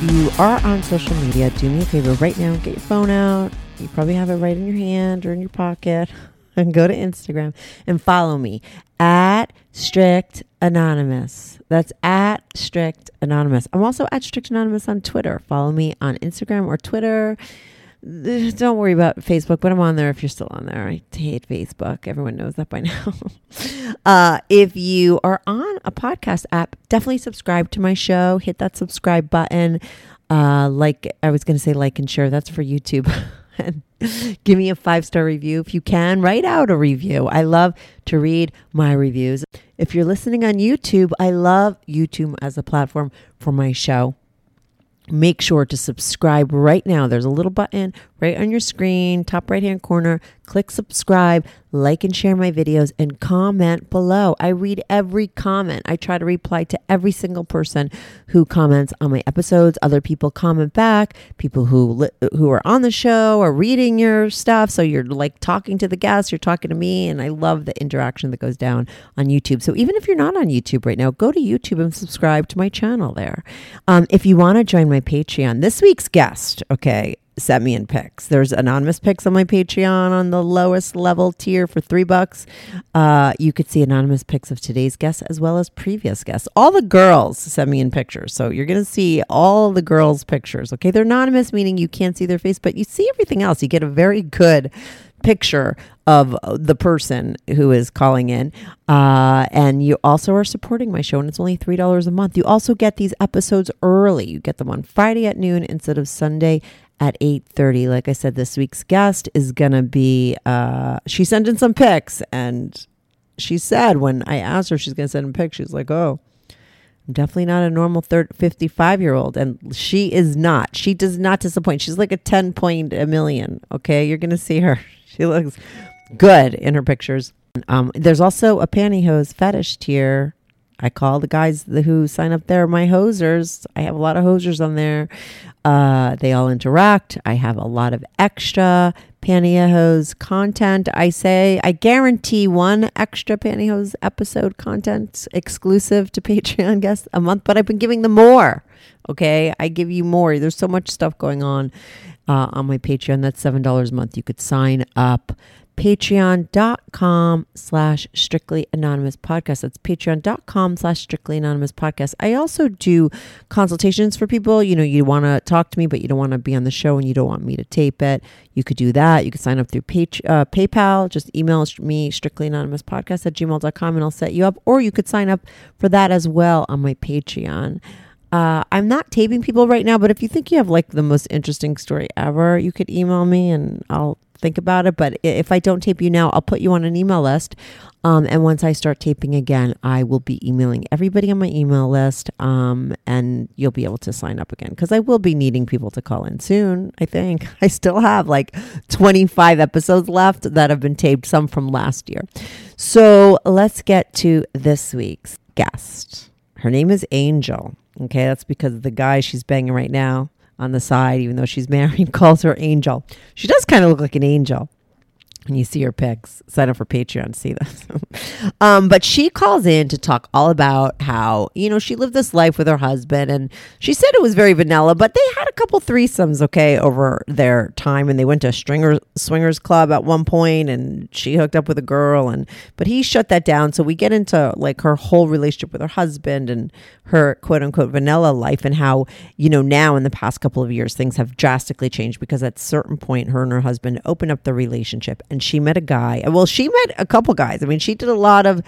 If you are on social media, do me a favor right now, get your phone out. You probably have it right in your hand or in your pocket. And go to Instagram and follow me at Strict Anonymous. That's at Strict Anonymous. I'm also at Strict Anonymous on Twitter. Follow me on Instagram or Twitter. Don't worry about Facebook, but I'm on there if you're still on there. I hate Facebook. Everyone knows that by now. uh, if you are on a podcast app, definitely subscribe to my show. Hit that subscribe button. Uh, like I was going to say, like and share. That's for YouTube. give me a five star review if you can. Write out a review. I love to read my reviews. If you're listening on YouTube, I love YouTube as a platform for my show make sure to subscribe right now. There's a little button right on your screen, top right hand corner. Click subscribe, like and share my videos, and comment below. I read every comment. I try to reply to every single person who comments on my episodes. Other people comment back. People who li- who are on the show are reading your stuff. So you're like talking to the guests, you're talking to me, and I love the interaction that goes down on YouTube. So even if you're not on YouTube right now, go to YouTube and subscribe to my channel there. Um, if you want to join my Patreon, this week's guest, okay, sent me in pics. There's anonymous pics on my Patreon on the lowest level tier for three bucks. Uh, you could see anonymous pics of today's guests as well as previous guests. All the girls sent me in pictures. So you're going to see all the girls' pictures. Okay. They're anonymous, meaning you can't see their face, but you see everything else. You get a very good picture of the person who is calling in. Uh, and you also are supporting my show, and it's only $3 a month. You also get these episodes early. You get them on Friday at noon instead of Sunday at 8.30 like i said this week's guest is gonna be uh, she sent in some pics and she said when i asked her she's gonna send in pics she's like oh I'm definitely not a normal 30, 55 year old. And she is not. She does not disappoint. She's like a 10 point a million. Okay. You're to see her. She looks good in her pictures. Um, there's also a pantyhose fetish tier. I call the guys who sign up there my hosers. I have a lot of hosers on there. Uh, they all interact. I have a lot of extra pantyhose content. I say I guarantee one extra pantyhose episode content exclusive to Patreon guests a month, but I've been giving them more. Okay, I give you more. There's so much stuff going on uh, on my Patreon. That's seven dollars a month. You could sign up patreon.com slash strictly anonymous podcast. That's patreon.com slash strictly anonymous podcast. I also do consultations for people. You know, you want to talk to me, but you don't want to be on the show and you don't want me to tape it. You could do that. You could sign up through uh, PayPal. Just email me strictly anonymous podcast at gmail.com and I'll set you up. Or you could sign up for that as well on my Patreon. Uh, I'm not taping people right now, but if you think you have like the most interesting story ever, you could email me and I'll think about it. But if I don't tape you now, I'll put you on an email list. Um, and once I start taping again, I will be emailing everybody on my email list. Um, and you'll be able to sign up again because I will be needing people to call in soon. I think I still have like 25 episodes left that have been taped, some from last year. So let's get to this week's guest. Her name is Angel. Okay, that's because of the guy she's banging right now on the side, even though she's married, calls her Angel. She does kind of look like an angel when you see her pics. Sign up for Patreon to see this. um, but she calls in to talk all about how, you know, she lived this life with her husband and she said it was very vanilla, but they had a couple threesomes, okay, over their time and they went to a stringer swingers club at one point and she hooked up with a girl and but he shut that down. So we get into like her whole relationship with her husband and her quote unquote vanilla life and how, you know, now in the past couple of years things have drastically changed because at certain point her and her husband opened up the relationship and she met a guy. Well, she met a couple guys. I mean, she did a lot of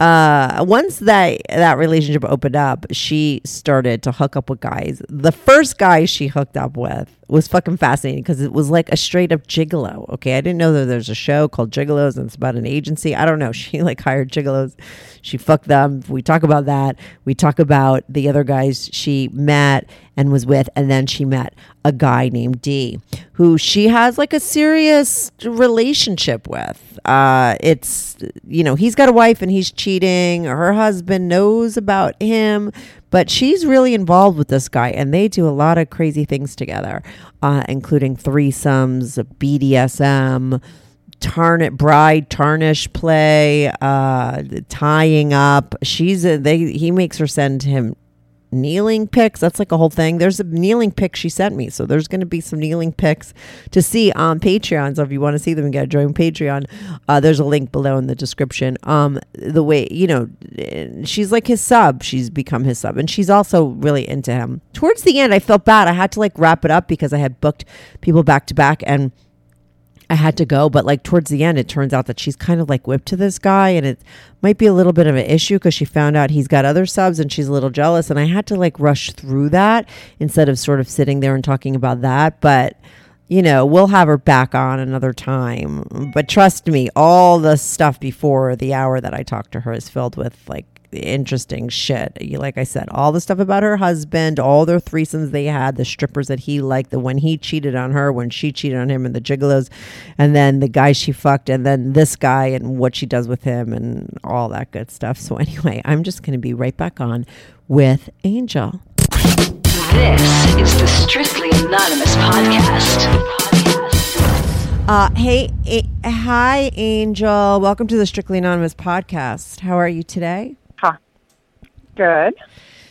uh once that that relationship opened up she started to hook up with guys the first guy she hooked up with was fucking fascinating because it was like a straight up gigolo okay? I didn't know that there's a show called gigolos and it's about an agency. I don't know. She like hired gigolos. She fucked them. We talk about that. We talk about the other guys she met and was with and then she met a guy named d who she has like a serious relationship with. Uh it's you know he's got a wife and he's cheating. Her husband knows about him but she's really involved with this guy and they do a lot of crazy things together uh including threesomes bdsm tarn bride tarnish play uh tying up. She's a, they he makes her send him kneeling pics. That's like a whole thing. There's a kneeling pic she sent me. So there's going to be some kneeling pics to see on patreon. So if you want to see them you got to join patreon. Uh, there's a link below in the description. Um the way you know she's like his sub. She's become his sub. And she's also really into him. Towards the end i felt bad. I had to like wrap it up because i had booked people back to back. And I had to go, but like towards the end, it turns out that she's kind of like whipped to this guy, and it might be a little bit of an issue because she found out he's got other subs and she's a little jealous. And I had to like rush through that instead of sort of sitting there and talking about that. But you know, we'll have her back on another time. But trust me, all the stuff before the hour that I talked to her is filled with like interesting shit. Like I said, all the stuff about her husband, all their threesomes they had, the strippers that he liked, the when he cheated on her, when she cheated on him, and the gigolos, and then the guy she fucked, and then this guy and what she does with him, and all that good stuff. So anyway, I'm just going to be right back on with Angel. This is the Strictly Anonymous podcast. Uh, hey, a- hi, Angel. Welcome to the Strictly Anonymous podcast. How are you today? Good.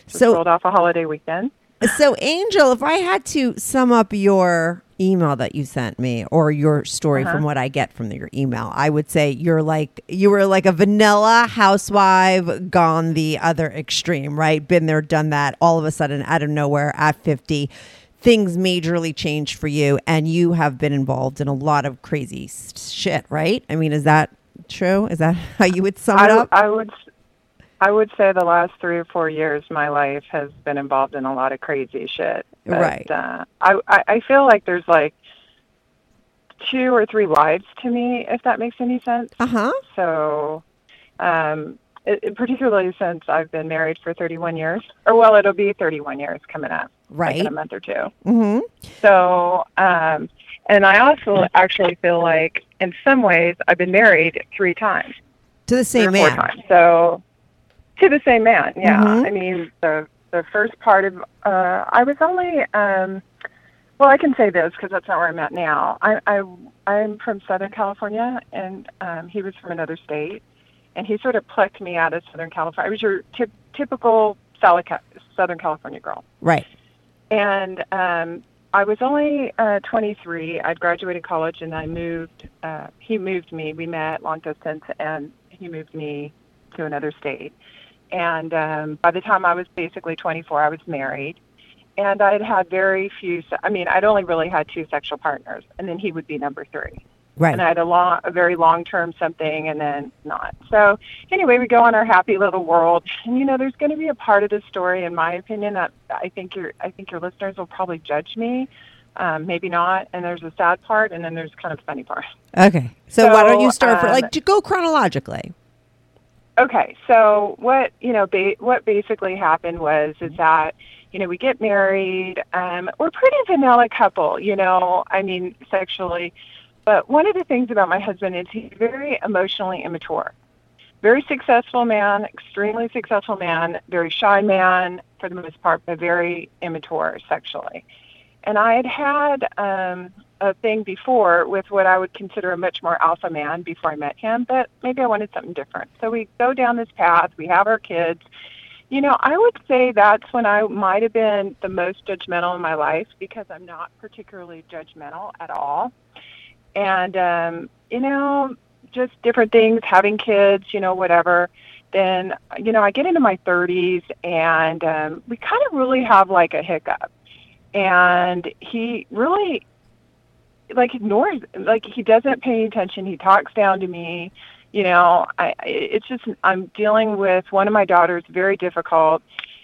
Just So- rolled off a holiday weekend. So, Angel, if I had to sum up your email that you sent me or your story Uh-huh. from what I get from your email, I would say you're like you were like a vanilla housewife gone the other extreme, right? Been there, done that. All of a sudden, out of nowhere, at 50, things majorly changed for you, and you have been involved in a lot of crazy shit, right? I mean, is that true? Is that how you would sum it up? I would I would say the last three or four years my life has been involved in a lot of crazy shit. But, Right. Uh, I, I I feel like there's like two or three lives to me, if that makes any sense. Uh huh. So, um, it, particularly since I've been married for 31 years, or well, it'll be 31 years coming up, like Right. in a month or two. Mm-hmm. So, um, and I also actually feel like, in some ways, I've been married three times, To the same or four man. times. So, to the same man, yeah. Mhm. I mean, the the first part of, uh, I was only, um, well, I can say this because that's not where I'm at now. I, I I'm from Southern California, and um, he was from another state, and he sort of plucked me out of Southern California. I was your typ typical Southern Ca- Southern California girl Right. and um, I was only uh, 23. I'd graduated college and I moved. Uh, he moved me. We met long distance, and he moved me to another state. And um, by the time I was basically 24, I was married. And I'd had very few, I mean, I'd only really had two sexual partners, and then he would be number three. Right. And I had a long, a very long term something, and then not. So anyway, we go on our happy little world, and you know, there's going to be a part of the story, in my opinion, that I think your, I think your listeners will probably judge me, um, maybe not. And there's a sad part, and then there's kind of funny part. Okay. So, why don't you start for um, like to go chronologically? Okay, so what you know, ba- what basically happened was is that you know we get married. Um, we're pretty vanilla couple, you know. I mean, sexually, but one of the things about my husband is he's very emotionally immature. Very successful man, extremely successful man, very shy man for the most part, but very immature sexually. And I had had um, a thing before with what I would consider a much more alpha man before I met him, but maybe I wanted something different. So we go down this path, we have our kids. You know, I would say that's when I might have been the most judgmental in my life because I'm not particularly judgmental at all. And, um, you know, just different things, having kids, you know, whatever. Then, you know, I get into my 30s and um, we kind of really have like a hiccup. And he really like ignores like he doesn't pay attention he talks down to me you know i it's just i'm dealing with one of my daughters very difficult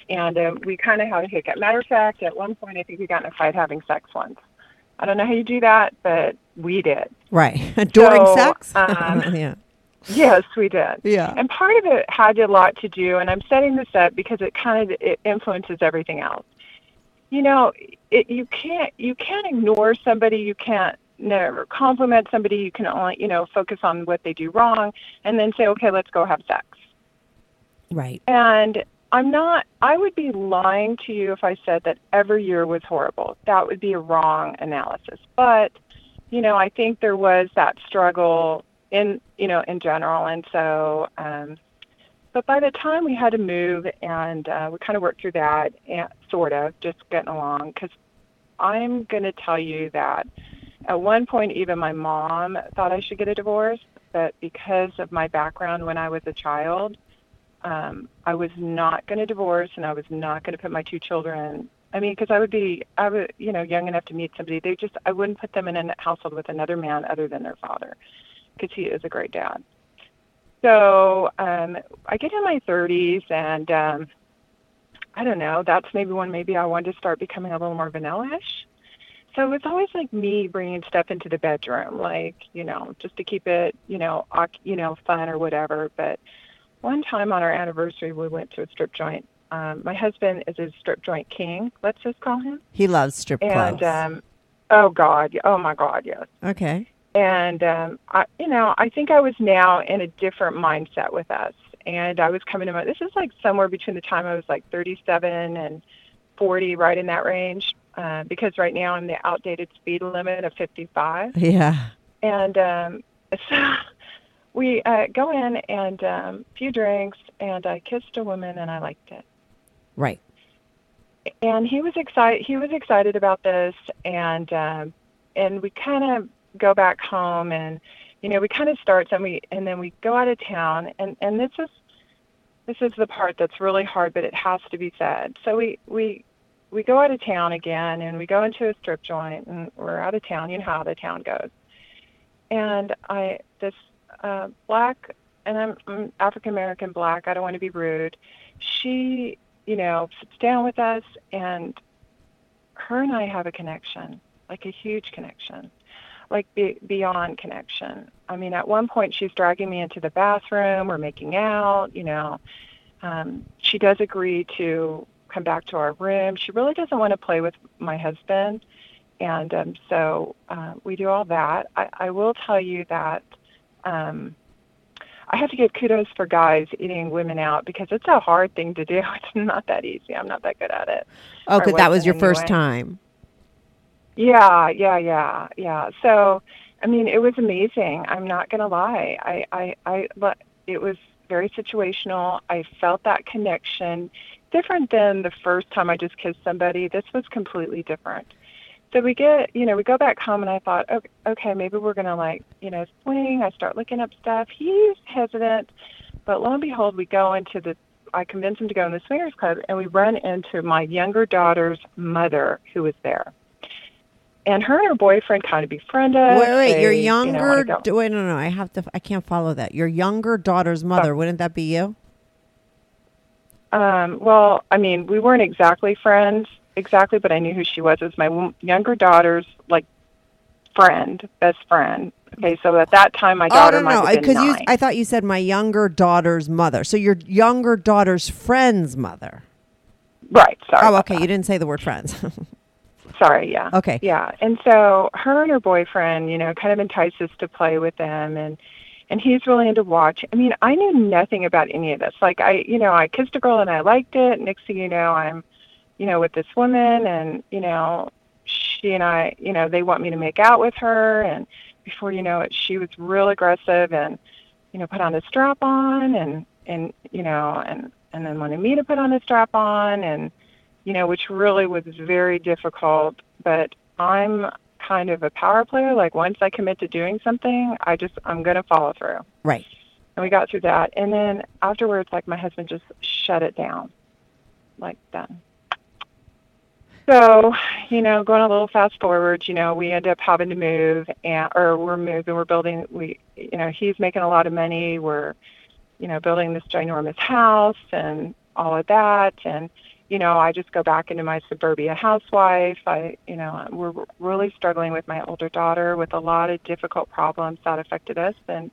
and um, we kind of had a hiccup matter of fact at one point i think we got in a fight having sex once i don't know how you do that but we did Right. During So, sex? um, yeah. Yes, we did. Yeah. And part of it had a lot to do, and I'm setting this up because it kind of it influences everything else. You know, it, you can't you can't ignore somebody. You can't never compliment somebody. You can only you know focus on what they do wrong, and then say, okay, let's go have sex. Right. And I'm not, I would be lying to you if I said that every year was horrible. That would be a wrong analysis. But, you know, I think there was that struggle in, you know, in general. And so, um, but by the time we had to move and uh, we kind of worked through that, and sort of just getting along, because I'm going to tell you that at one point, even my mom thought I should get a divorce, but because of my background when I was a child, um, I was not going to divorce and I was not going to put my two children. I mean, because I would be, I would, you know, young enough to meet somebody. They just, I wouldn't put them in a household with another man other than their father, because he is a great dad. So um, I get in my 30s, and um, I don't know. That's maybe when maybe I wanted to start becoming a little more vanilla-ish. So it's always like me bringing stuff into the bedroom, like you know, just to keep it, you know, you know, fun or whatever. But one time on our anniversary, we went to a strip joint. Um, my husband is a strip joint king. Let's just call him. He loves strip And clubs. um, oh God, oh my God, yes. okay. And um, I, you know, I think I was now in a different mindset with us, and I was coming to my. This is like somewhere between the time I was like 37 and 40, right in that range. Uh, because right now I'm the outdated speed limit of 55. Yeah. And um, so we uh, go in and um, few drinks, and I kissed a woman, and I liked it. Right. And he was excited. He was excited about this, and um, and we kind of go back home, and you know we kind of start, and we and then we go out of town, and and this is this is the part that's really hard, but it has to be said. So we we we go out of town again, and we go into a strip joint, and we're out of town. You know how the town goes. And I this uh, black, and I'm, I'm African American black. I don't want to be rude. She, you know, sits down with us, and her and I have a connection, like a huge connection, like be, beyond connection. I mean, at one point she's dragging me into the bathroom. We're making out. You know, um, she does agree to come back to our room. She really doesn't want to play with my husband, and um, so uh, we do all that. I, I will tell you that. Um, I have to give kudos for guys eating women out because it's a hard thing to do. It's not that easy. I'm not that good at it. Oh, Or good. That was your first time. Yeah, yeah, yeah, yeah. So, I mean, it was amazing. I'm not gonna lie. I, I, I, it was very situational. I felt that connection, different than the first time I just kissed somebody. This was completely different so we get, you know, we go back home, and I thought, okay, okay, maybe we're gonna like, you know, swing. I start looking up stuff. He's hesitant, but lo and behold, we go into the. I convince him to go in the swingers club, and we run into my younger daughter's mother, who was there. And her and her boyfriend kind of befriend us. Wait, wait, your They, you know, wanna younger. go- d- wait, no, no, I have to. I can't follow that. Your younger daughter's mother. Wouldn't that be you? Um, well, I mean, we weren't exactly friends, exactly, but I knew who she was. It was my w- younger daughter's like friend, best friend. Okay, so at that time, my daughter oh no, no, because you. I thought you said my younger daughter's mother. So your younger daughter's friend's mother. right. Sorry. Oh, okay. that. You didn't say the word friends. Sorry. Yeah. Okay. Yeah, and so her and her boyfriend, you know, kind of entice us to play with them, and and he's really into watch. I mean, I knew nothing about any of this. Like I, you know, I kissed a girl and I liked it. Next thing you know, I'm, you know, with this woman, and you know, she and I, you know, they want me to make out with her, and before you know it, she was real aggressive and, you know, put on a strap on, and and you know, and and then wanted me to put on a strap on, and you know, which really was very difficult. But I'm kind of a power player. Like once I commit to doing something, I just I'm gonna follow through. right. And we got through that, and then afterwards, like my husband just shut it down, like done. So, you know, going a little fast forward, you know, we end up having to move, and or we're moving, we're building. We, you know, he's making a lot of money. We're, you know, building this ginormous house and all of that, and you know, I just go back into my suburbia housewife. I, you know, we're really struggling with my older daughter with a lot of difficult problems that affected us, and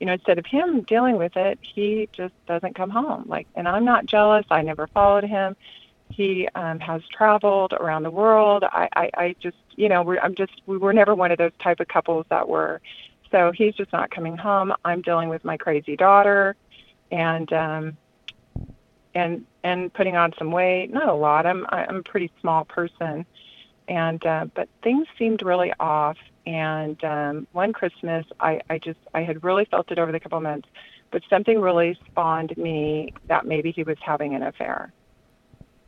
you know, instead of him dealing with it, he just doesn't come home. Like, and I'm not jealous. I never followed him. He um, has traveled around the world. I, I, I just, you know, we're, I'm just, we were never one of those type of couples that were. So he's just not coming home. I'm dealing with my crazy daughter, and um, and and putting on some weight. Not a lot. I'm I'm a pretty small person, and uh, but things seemed really off. And um, one Christmas, I I just I had really felt it over the couple of months, but something really spawned me that maybe he was having an affair.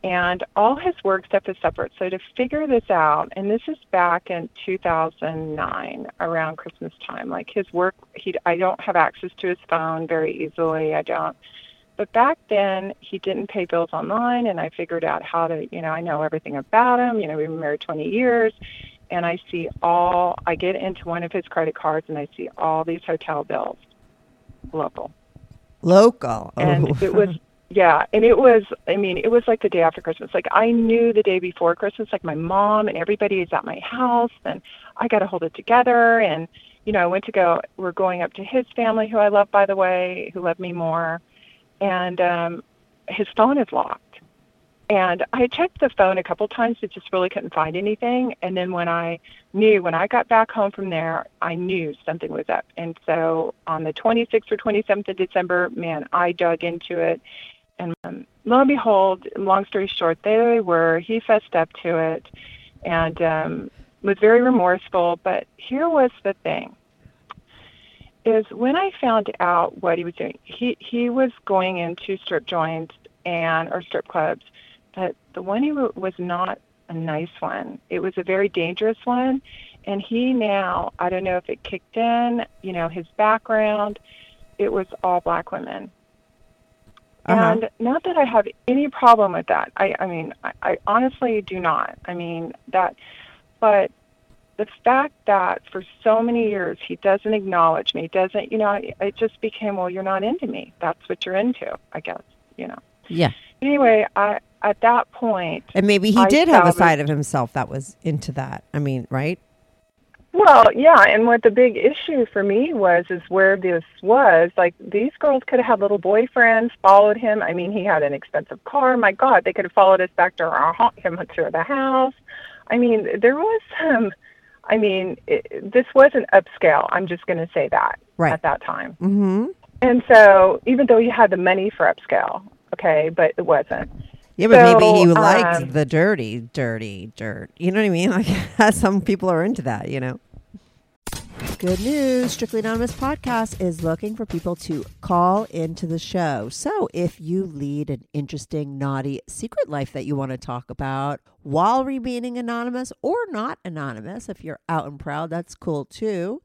And all his work stuff is separate. So to figure this out, and this is back in 2009, around Christmas time. Like his work, he I don't have access to his phone very easily. I don't. But back then, he didn't pay bills online, and I figured out how to, you know, I know everything about him. You know, we've been married 20 years, and I see all, I get into one of his credit cards, and I see all these hotel bills, local. Local. And Oh. it was, yeah, and it was, I mean, it was like the day after Christmas. Like, I knew the day before Christmas, like my mom and everybody is at my house, and I got to hold it together. And, you know, I went to go, we're going up to his family, who I love, by the way, who love me more and um, his phone is locked. And I checked the phone a couple times, but just really couldn't find anything. And then when I knew, when I got back home from there, I knew something was up. And so on the 26th or 27th of December, man, I dug into it. And um, lo and behold, long story short, there they were. He fessed up to it and um, was very remorseful. But here was the thing is when I found out what he was doing, he he was going into strip joints and or strip clubs, but the one he w- was not a nice one. It was a very dangerous one, and he now I don't know if it kicked in, you know, his background, it was all black women. Uh-huh. And not that I have any problem with that. I I mean I, I honestly do not. I mean that, but the fact that for so many years he doesn't acknowledge me, doesn't, you know, it just became, well, you're not into me. That's what you're into, I guess, you know. yeah. Anyway, I at that point, And maybe he I did have a side of himself that was into that. I mean, right? well, yeah, and what the big issue for me was is where this was. Like these girls could have had little boyfriends, followed him. I mean, he had an expensive car. My God, they could have followed us back to our him to the house. I mean, there was some. I mean, it, this wasn't upscale. I'm just going to say that Right. at that time. Mm-hmm. And so, even though he had the money for upscale, okay, but it wasn't. Yeah, but maybe he liked um, the dirty, dirty dirt. You know what I mean? Like some people are into that, you know. Good news Strictly Anonymous podcast is looking for people to call into the show. So if you lead an interesting, naughty secret life that you want to talk about while remaining anonymous or not anonymous, if you're out and proud, that's cool too.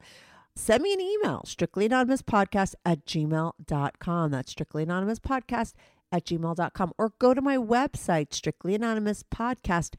Send me an email, strictlyanonymouspodcast at gmail.com. That's strictlyanonymouspodcast at gmail.com. Or go to my website, strictlyanonymouspodcast.com,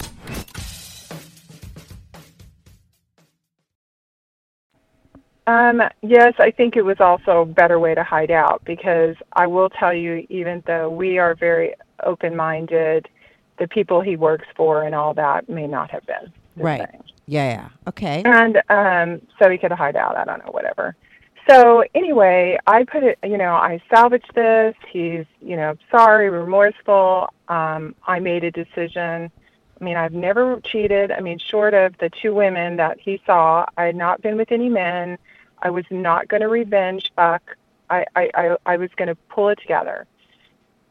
Um, yes, I think it was also a better way to hide out because I will tell you, even though we are very open minded, the people he works for and all that may not have been. Right. same. Yeah, yeah. Okay. And um, so he could hide out. I don't know, whatever. So anyway, I put it, you know, I salvaged this. He's, you know, sorry, remorseful. Um, I made a decision. I mean, I've never cheated. I mean, short of the two women that he saw, I had not been with any men. I was not going to revenge fuck. I, I, I, I was going to pull it together.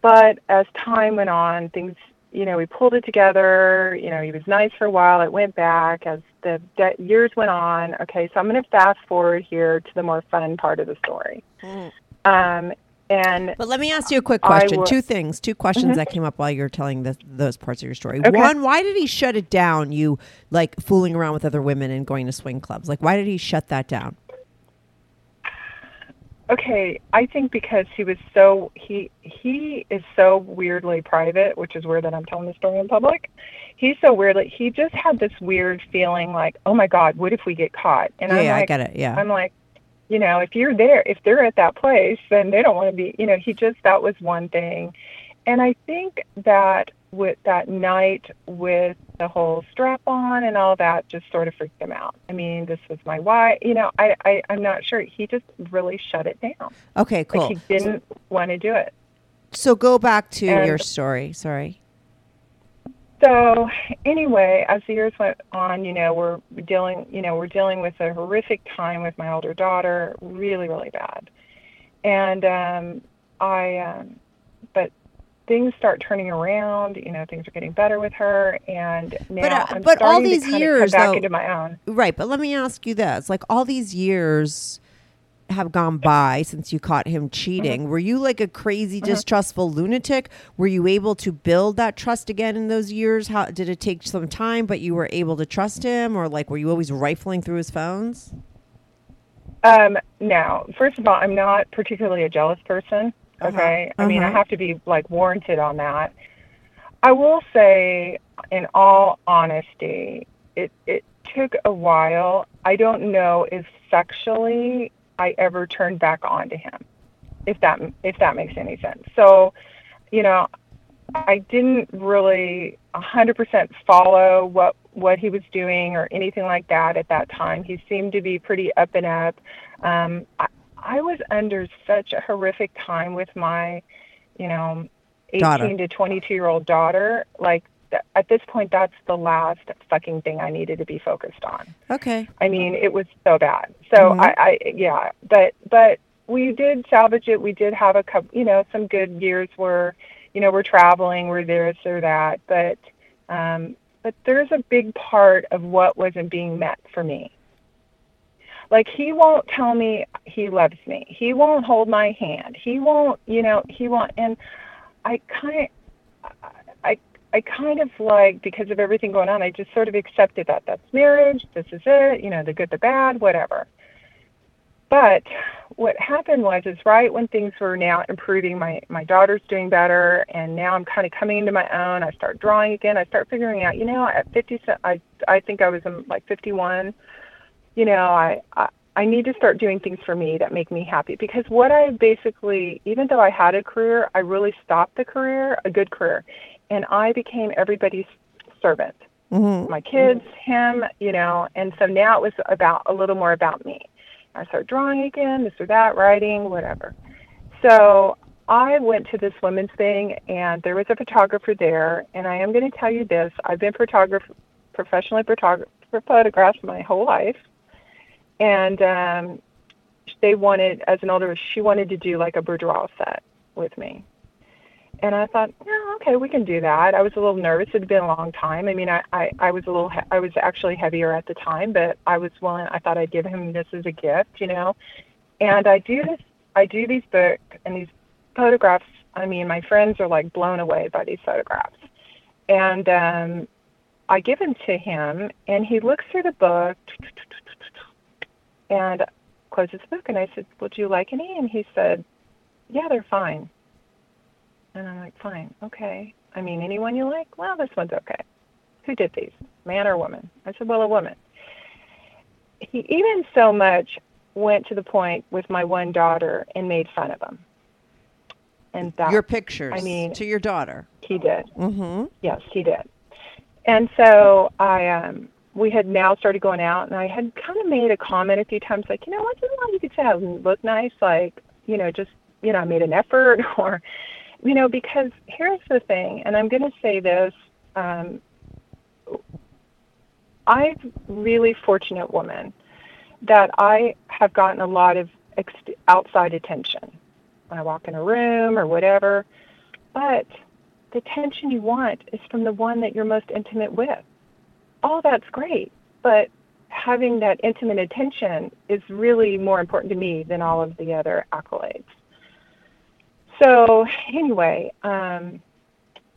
But as time went on, things, you know, we pulled it together. You know, he was nice for a while. It went back as the de- years went on. Okay, so I'm going to fast forward here to the more fun part of the story. Um, and But let me ask you a quick question. will- Two things, two questions Mhm. that came up while you were telling this, those parts of your story. Okay. One, why did he shut it down? You like fooling around with other women and going to swing clubs. Like, why did he shut that down? Okay, I think because he was so he he is so weirdly private, which is weird that I'm telling the story in public. He's so weirdly he just had this weird feeling like, oh my God, what if we get caught? And yeah, I'm yeah, like, I get it. Yeah. I'm like, you know, if you're there, if they're at that place, then they don't want to be. You know, he just that was one thing, and I think that with that night with the whole strap on and all that just sort of freaked him out. I mean, this was my why. You know, I, I I'm not sure. He just really shut it down. okay, cool. Like he didn't want to do it. so go back to And- your story. Sorry. So anyway, as the years went on, you know, we're dealing, you know, we're dealing with a horrific time with my older daughter, really, really bad. And um, I, um, things start turning around. You know, things are getting better with her, and now But, uh, I'm but all starting these to years, come back though, into my own. right? But let me ask you this: like, all these years have gone by since you caught him cheating. Mm-hmm. Were you like a crazy, distrustful lunatic? Were you able to build that trust again in those years? How did it take some time, but you were able to trust him, or like, were you always rifling through his phones? Um, now, first of all, I'm not particularly a jealous person. Uh-huh. Okay, I mean, I Uh-huh. have to be like warranted on that. I will say, in all honesty, it it took a while. I don't know if sexually I ever turned back on to him, if that if that makes any sense. So, you know, I didn't really 100% follow what what he was doing or anything like that at that time. He seemed to be pretty up and up. Um, I, I was under such a horrific time with my, you know, 18 Daughter. to 22 year old daughter. Like th- at this point, that's the last fucking thing I needed to be focused on. Okay. I mean, it was so bad. So Mhm. I, I, yeah, but but we did salvage it. We did have a couple, you know, some good years where, you know, we're traveling, we're this or that. But um, but there's a big part of what wasn't being met for me. Like he won't tell me he loves me. He won't hold my hand. He won't, you know, he won't. And I kind of, I, I kind of like because of everything going on, I just sort of accepted that that's marriage. This is it. You know, the good, the bad, whatever. But what happened was, is right when things were now improving, my my daughter's doing better, and now I'm kind of coming into my own. I start drawing again. I start figuring out, you know, at 50, se- I I think I was like 51. You know, I, I I need to start doing things for me that make me happy because what I basically, even though I had a career, I really stopped the career, a good career, and I became everybody's servant. Mm-hmm. My kids, him, you know, and so now it was about a little more about me. I started drawing again, this or that, writing, whatever. So I went to this women's thing, and there was a photographer there. And I am going to tell you this: I've been photographer, professionally photograph photographed my whole life, and um, they wanted, as an older, she wanted to do like a boudoir set with me. And I thought, yeah, okay, we can do that. I was a little nervous. It had been a long time. I mean, I, I, I was a little, he- I was actually heavier at the time, but I was willing. I thought I'd give him this as a gift, you know. And I do this, I do these books and these photographs. I mean, my friends are like blown away by these photographs. And um, I give them to him, and he looks through the book and closes the book. And I said, "Would you like any?" And he said, "Yeah, they're fine." And I'm like, "Fine, okay. I mean, anyone you like? Well, this one's okay. Who did these, man or woman?" I said, "Well, a woman." He even so much went to the point with my one daughter and made fun of him. And that Your pictures I mean, to your daughter. he did. Mm-hmm. Yes, he did. And so I um we had now started going out and I had kind of made a comment a few times like, you know, once in a while you could say I look nice, like, you know, just you know, I made an effort or you know, because here's the thing, and I'm gonna say this, um I'm really fortunate woman that I have gotten a lot of ex- outside attention when I walk in a room or whatever. But the attention you want is from the one that you're most intimate with. All that's great, but having that intimate attention is really more important to me than all of the other accolades. So anyway, um,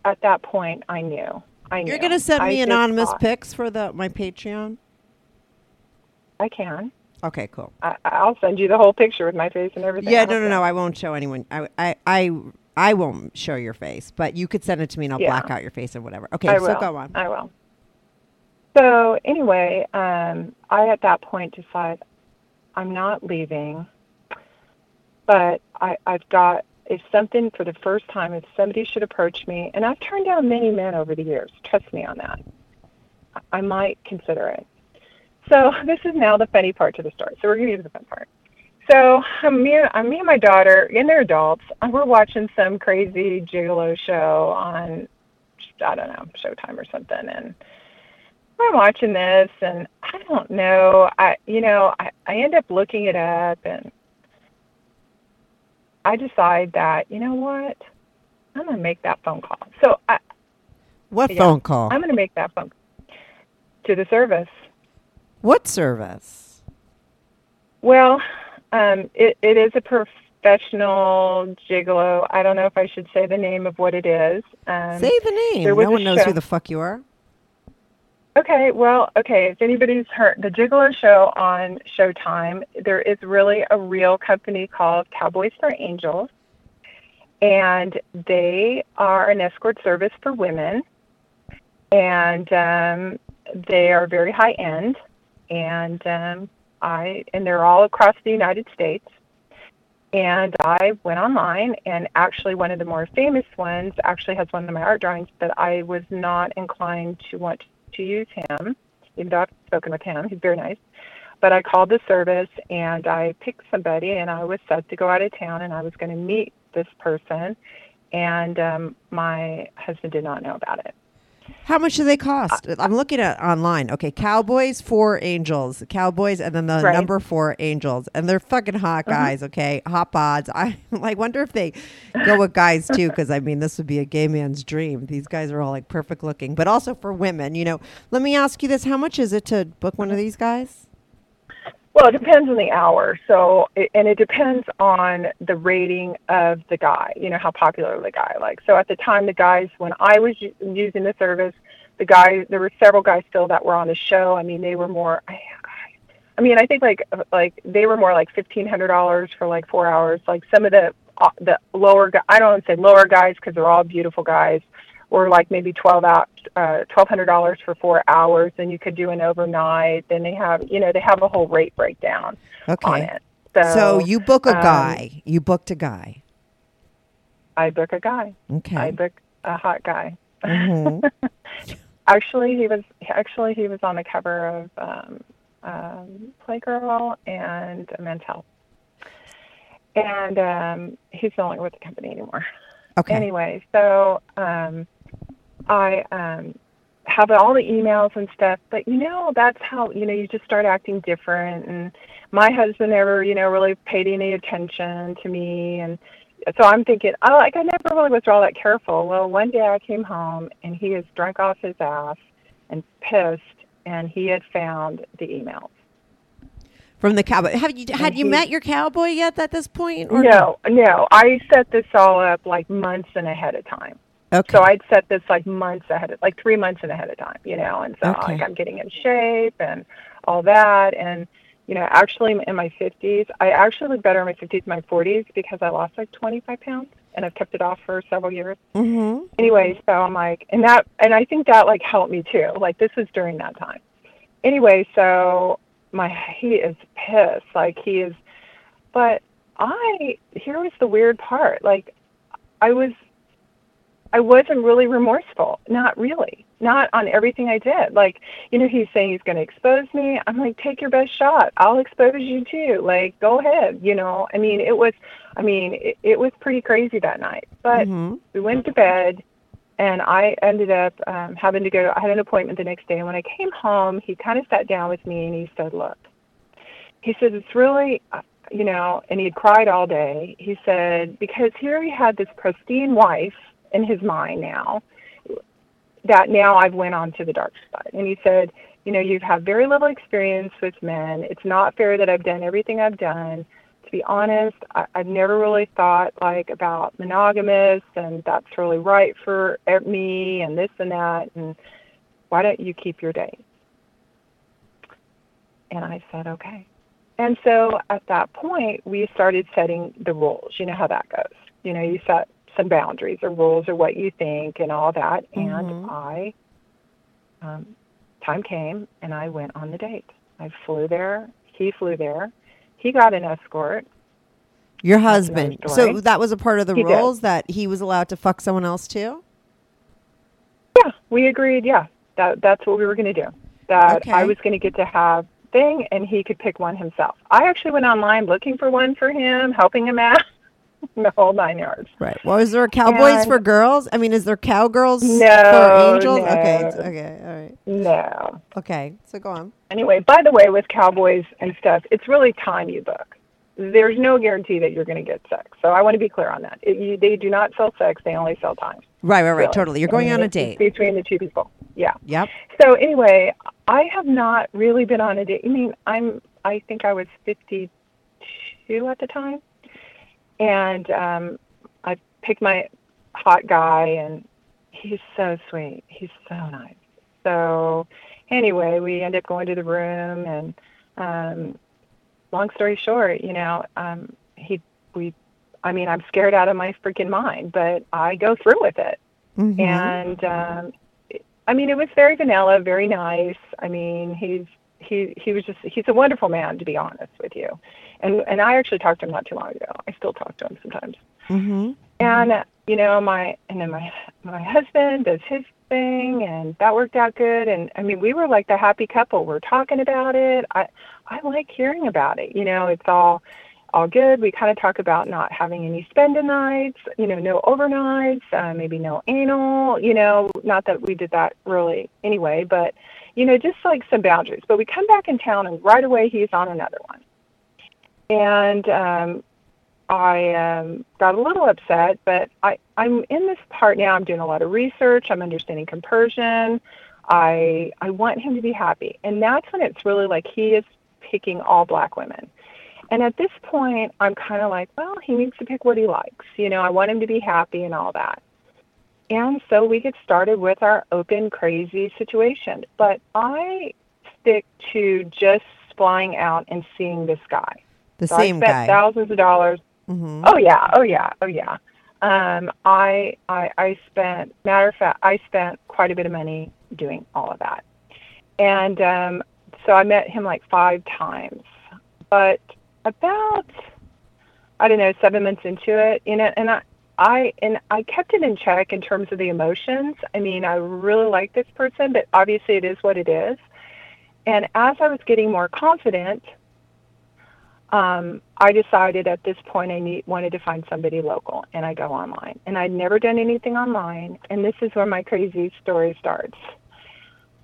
at that point, I knew. I knew. You're gonna send me just anonymous thought, pics for the my Patreon. I can. Okay, cool. I, I'll send you the whole picture with my face and everything. Yeah, no, no, no. I won't show anyone. I, I, I, I won't show your face, but you could send it to me and I'll Yeah. black out your face or whatever. Okay, I so will. go on. I will. So anyway, um, I at that point decide I'm not leaving, but I, I've got if something for the first time, if somebody should approach me, and I've turned down many men over the years. Trust me on that. I- might consider it. So this is now the funny part to the story. So we're going to get to the fun part. So um, me, uh, me and my daughter, and they're adults, and we're watching some crazy gigolo show on, I don't know, Showtime or something, and we're watching this, and I don't know, I, you know, I, I end up looking it up, and I decide that, you know what, I'm going to make that phone call. So I, What yeah, phone call? I'm going to make that phone call. to the service. what service? Well, um, it, it is a professional gigolo. I don't know if I should say the name of what it is. Um, Say the name. No one knows show- who the fuck you are. Okay, well, okay. If anybody's heard the Gigolo show on Showtime, there is really a real company called Cowboys for Angels, and they are an escort service for women, and um, they are very high end, and um, I and they're all across the United States. And I went online, and actually, one of the more famous ones actually has one of my art drawings, but I was not inclined to want to use him, even though I've spoken with him. He's very nice. But I called the service and I picked somebody, and I was set to go out of town, and I was going to meet this person, and um, my husband did not know about it. How much do they cost? I'm looking at online. Okay, Cowboys for Angels, Cowboys, and then the Right. number four Angels, and they're fucking hot uh-huh. guys. Okay, hot pods. I like wonder if they go with guys too, because I mean this would be a gay man's dream. These guys are all like perfect looking, but also for women. You know, let me ask you this: How much is it to book one of these guys? Well, it depends on the hour. So, and it depends on the rating of the guy. You know how popular the guy. Like, so at the time, the guys when I was using the service, the guy there were several guys still that were on the show. I mean, they were more. I, I mean, I think like like they were more like fifteen hundred dollars for like four hours. Like some of the uh, the lower I don't want to say lower guys because they're all beautiful guys. Were like maybe twelve out uh, twelve hundred dollars for four hours, and you could do an overnight. Then they have you know they have a whole rate breakdown on Okay, it. So, so you book a um, guy. You booked a guy. I book a guy. Okay. I book a hot guy. Mhm. Actually, he was actually he was on the cover of um, um, Playgirl and Men's Health. and um, he's no longer with the company anymore. Okay. Anyway, so um, I um, have all the emails and stuff, but you know, that's how you know you just start acting different. And my husband never, you know, really paid any attention to me, and so I'm thinking, oh, like I never really was all that careful. Well, one day I came home and he is drunk off his ass and pissed, and he had found the emails. From the cowboy. Have you had you met your cowboy yet at this point? Or No, no, I set this all up like months and ahead of time. Okay. So I'd set this like months ahead of, like three months ahead of time, you know, and so Okay. like I'm getting in shape and all that, and you know, actually in my 50s, I actually look better in my 50s, than my 40s because I lost like 25 pounds and I've kept it off for several years. mm-hmm. Anyway, so I'm like, and that, and I think that like helped me too. Like this was during that time. Anyway, so my he is pissed, like he is, but I here was the weird part. Like I was I wasn't really remorseful. Not really. Not on everything I did. Like, you know, he's saying he's going to expose me. I'm like, take your best shot. I'll expose you too. Like, go ahead. You know, I mean, it was, I mean, it, it was pretty crazy that night. But Mhm. we went to bed and I ended up um, having to go. I had an appointment the next day. And when I came home, he kind of sat down with me and he said, look, he said, it's really, uh, you know, and he had cried all day. He said, because here he had this pristine wife in his mind now that now I've went on to the dark side. And he said, you know, you've had very little experience with men. It's not fair that I've done everything I've done. To be honest, I, I've never really thought like about monogamous and that's really right for me and this and that. And why don't you keep your date? And I said, okay. And so at that point, we started setting the rules. You know how that goes. You know, you set some boundaries or rules or what you think and all that. And I, um, time came and I went on the date. I flew there. He flew there. He got an escort. Your husband. So that was a part of the He did. rules that he was allowed to fuck someone else too. Yeah, we agreed. Yeah, that that's what we were going to do. That I was going to get to have thing, and he could pick one himself. I actually went online looking for one for him, helping him out, the whole nine yards. Right. Well, is there cowboys And- for girls? I mean, is there cowgirls No, for angels? Okay. no. it's- Okay. All right. No. Okay. So go on. Anyway, by the way, with cowboys and stuff, it's really time you book. There's no guarantee that you're going to get sex. So I want to be clear on that. It, you, they do not sell sex; they only sell time. Right. Right. Right. really. Totally. You're I going mean, on a date. between the two people. Yeah. Yep. So anyway, I have not really been on a date. I mean, I'm I think I was 52 at the time, and um, I picked my hot guy, and he's so sweet. He's so nice. So anyway, we end up going to the room, and um, long story short, you know, um, he we. I mean, I'm scared out of my freaking mind, but I go through with it Mhm. and um I mean it was very vanilla, very nice. I mean he's he he was just he's a wonderful man to be honest with you. And and I actually talked to him not too long ago. I still talk to him sometimes. Mhm. And uh, you know my and then my my husband does his thing and that worked out good and I mean we were like the happy couple. We're talking about it. I I like hearing about it. You know, it's all all good. We kind of talk about not having any spend nights, you know, no overnights, uh, maybe no anal, you know, not that we did that really anyway, but, you know, just like some boundaries. But we come back in town and right away he's on another one. And um, I um, got a little upset, but I, I'm in this part now. I'm doing a lot of research. I'm understanding compersion. I I want him to be happy, and that's when it's really like he is picking all black women. And at this point, I'm kind of like, well, he needs to pick what he likes. You know, I want him to be happy and all that. And so we get started with our open, crazy situation. But I stick to just flying out and seeing this guy. The So same I spent guy. thousands of dollars. Mhm. Oh yeah, oh yeah, oh yeah. Um, I, I I spent matter of fact, I spent quite a bit of money doing all of that, and um, so I met him like five times. But about I don't know seven months into it, you know, and I I and I kept it in check in terms of the emotions. I mean, I really like this person, but obviously it is what it is. And as I was getting more confident, um, I decided at this point I need, wanted to find somebody local, and I go online. And I'd never done anything online, and this is where my crazy story starts.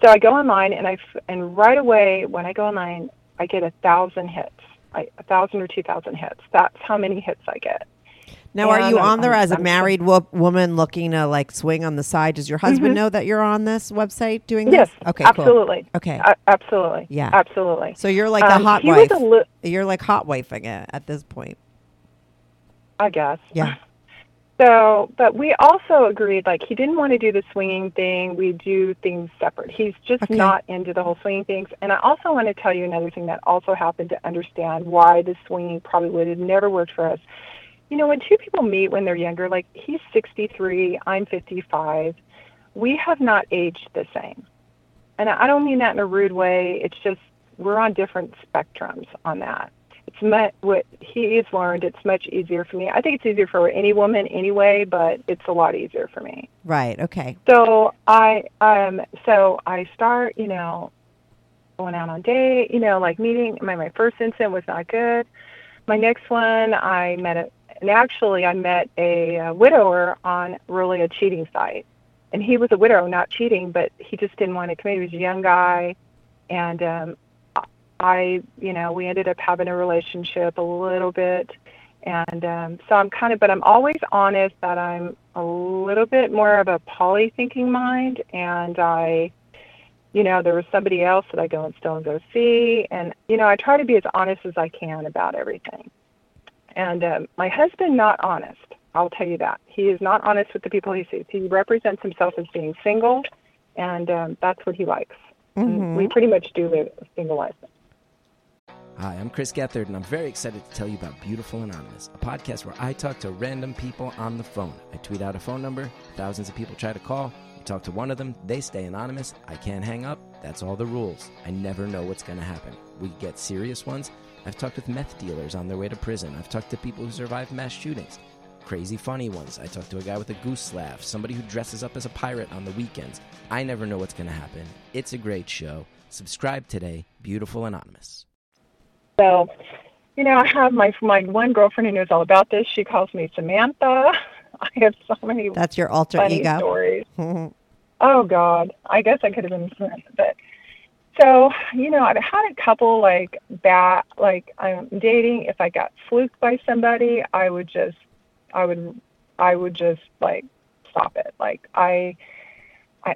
So I go online, and I and right away when I go online, I get a thousand hits, a thousand or two thousand hits. That's how many hits I get. Now, are you on there as a married wo- woman looking to like swing on the side? Does your husband Mhm. know that you're on this website doing Yes, this? Okay, cool. absolutely. Okay. A- absolutely. Yeah. absolutely. So you're like Um, a hot wife. li- you're like hot wifing it at this point. I guess. Yeah. So, but we also agreed like he didn't want to do the swinging thing. We do things separate. He's just Okay. not into the whole swinging things. And I also want to tell you another thing that also happened to understand why the swinging probably would have never worked for us. You know, when two people meet when they're younger, like he's 63, I'm 55, we have not aged the same. And I don't mean that in a rude way. It's just we're on different spectrums on that. It's much, what he's learned. It's much easier for me. I think it's easier for any woman anyway, but it's a lot easier for me. Right. Okay. So I um so I start, you know, going out on date, you know, like meeting my my first incident was not good. My next one I met a and actually I met a, uh widower on really a cheating site. And he was a widow, not cheating, but he just didn't want to commit. He was a young guy and um I, you know, we ended up having a relationship a little bit. And um, so I'm kind of, but I'm always honest that I'm a little bit more of a poly thinking mind. And I, you know, there was somebody else that I go and still and go see. And, you know, I try to be as honest as I can about everything. And um, my husband, not honest. I'll tell you that. He is not honest with the people he sees. He represents himself as being single, and um, that's what he likes. And we pretty much do live a single life. Hi, I'm Chris Gethard, and I'm very excited to tell you about Beautiful Anonymous, a podcast where I talk to random people on the phone. I tweet out a phone number, thousands of people try to call. You talk to one of them, they stay anonymous. I can't hang up. That's all the rules. I never know what's going to happen. We get serious ones. I've talked with meth dealers on their way to prison. I've talked to people who survived mass shootings. Crazy funny ones. I talked to a guy with a goose laugh, somebody who dresses up as a pirate on the weekends. I never know what's going to happen. It's a great show. Subscribe today, Beautiful Anonymous. So, you know, I have my my one girlfriend who knows all about this. She calls me Samantha. I have so many That's your alter funny ego. stories. Oh God, I guess I could have been Samantha, but so you know, I've had a couple like bad, like I'm dating. If I got fluked by somebody, I would just, I would, I would just like stop it. Like I, I,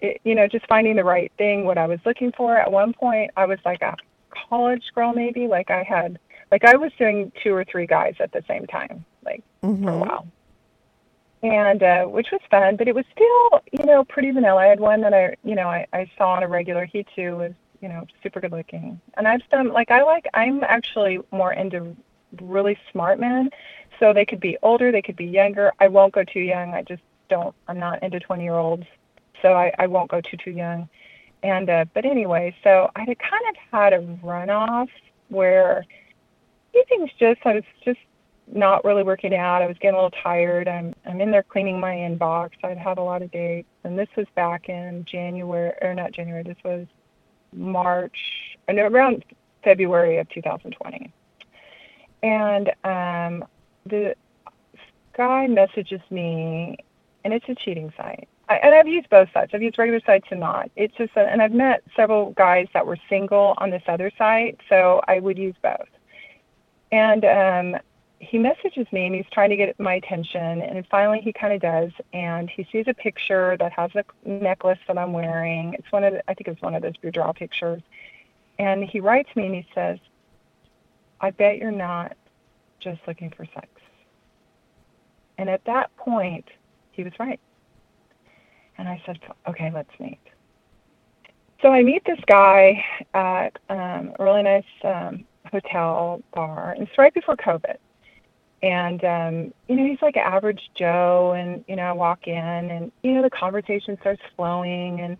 it, you know, just finding the right thing, what I was looking for. At one point, I was like a college girl, maybe. Like I had, like I was doing two or three guys at the same time, like for a Mhm. while and uh, which was fun, but it was still, you know, pretty vanilla. I had one that I, you know, I, I saw on a regular. He too was, you know, super good looking. And I've done like I like. I'm actually more into really smart men, so they could be older, they could be younger. I won't go too young. I just don't. I'm not into 20 year olds, so I, I won't go too too young. And uh, but anyway, so I had kind of had a runoff where he things just I was just not really working out. I was getting a little tired. I'm I'm in there cleaning my inbox. I'd had a lot of dates, and this was back in January or not January. This was March, no, around February of 2020. And um, the guy messages me, and it's a cheating site. I, and I've used both sites. I've used regular sites and not. It's just, a, and I've met several guys that were single on this other site, so I would use both. And um, he messages me and he's trying to get my attention and finally he kind of does and he sees a picture that has a necklace that i'm wearing. It's one of the, i think it's one of those boudoir pictures. And he writes me and he says i bet you're not just looking for sex. And at that point he was right. And i said okay let's meet. So i meet this guy at um, a really nice um, hotel bar. It's right before covid and um you know he's like an average joe and you know i walk in and you know the conversation starts flowing and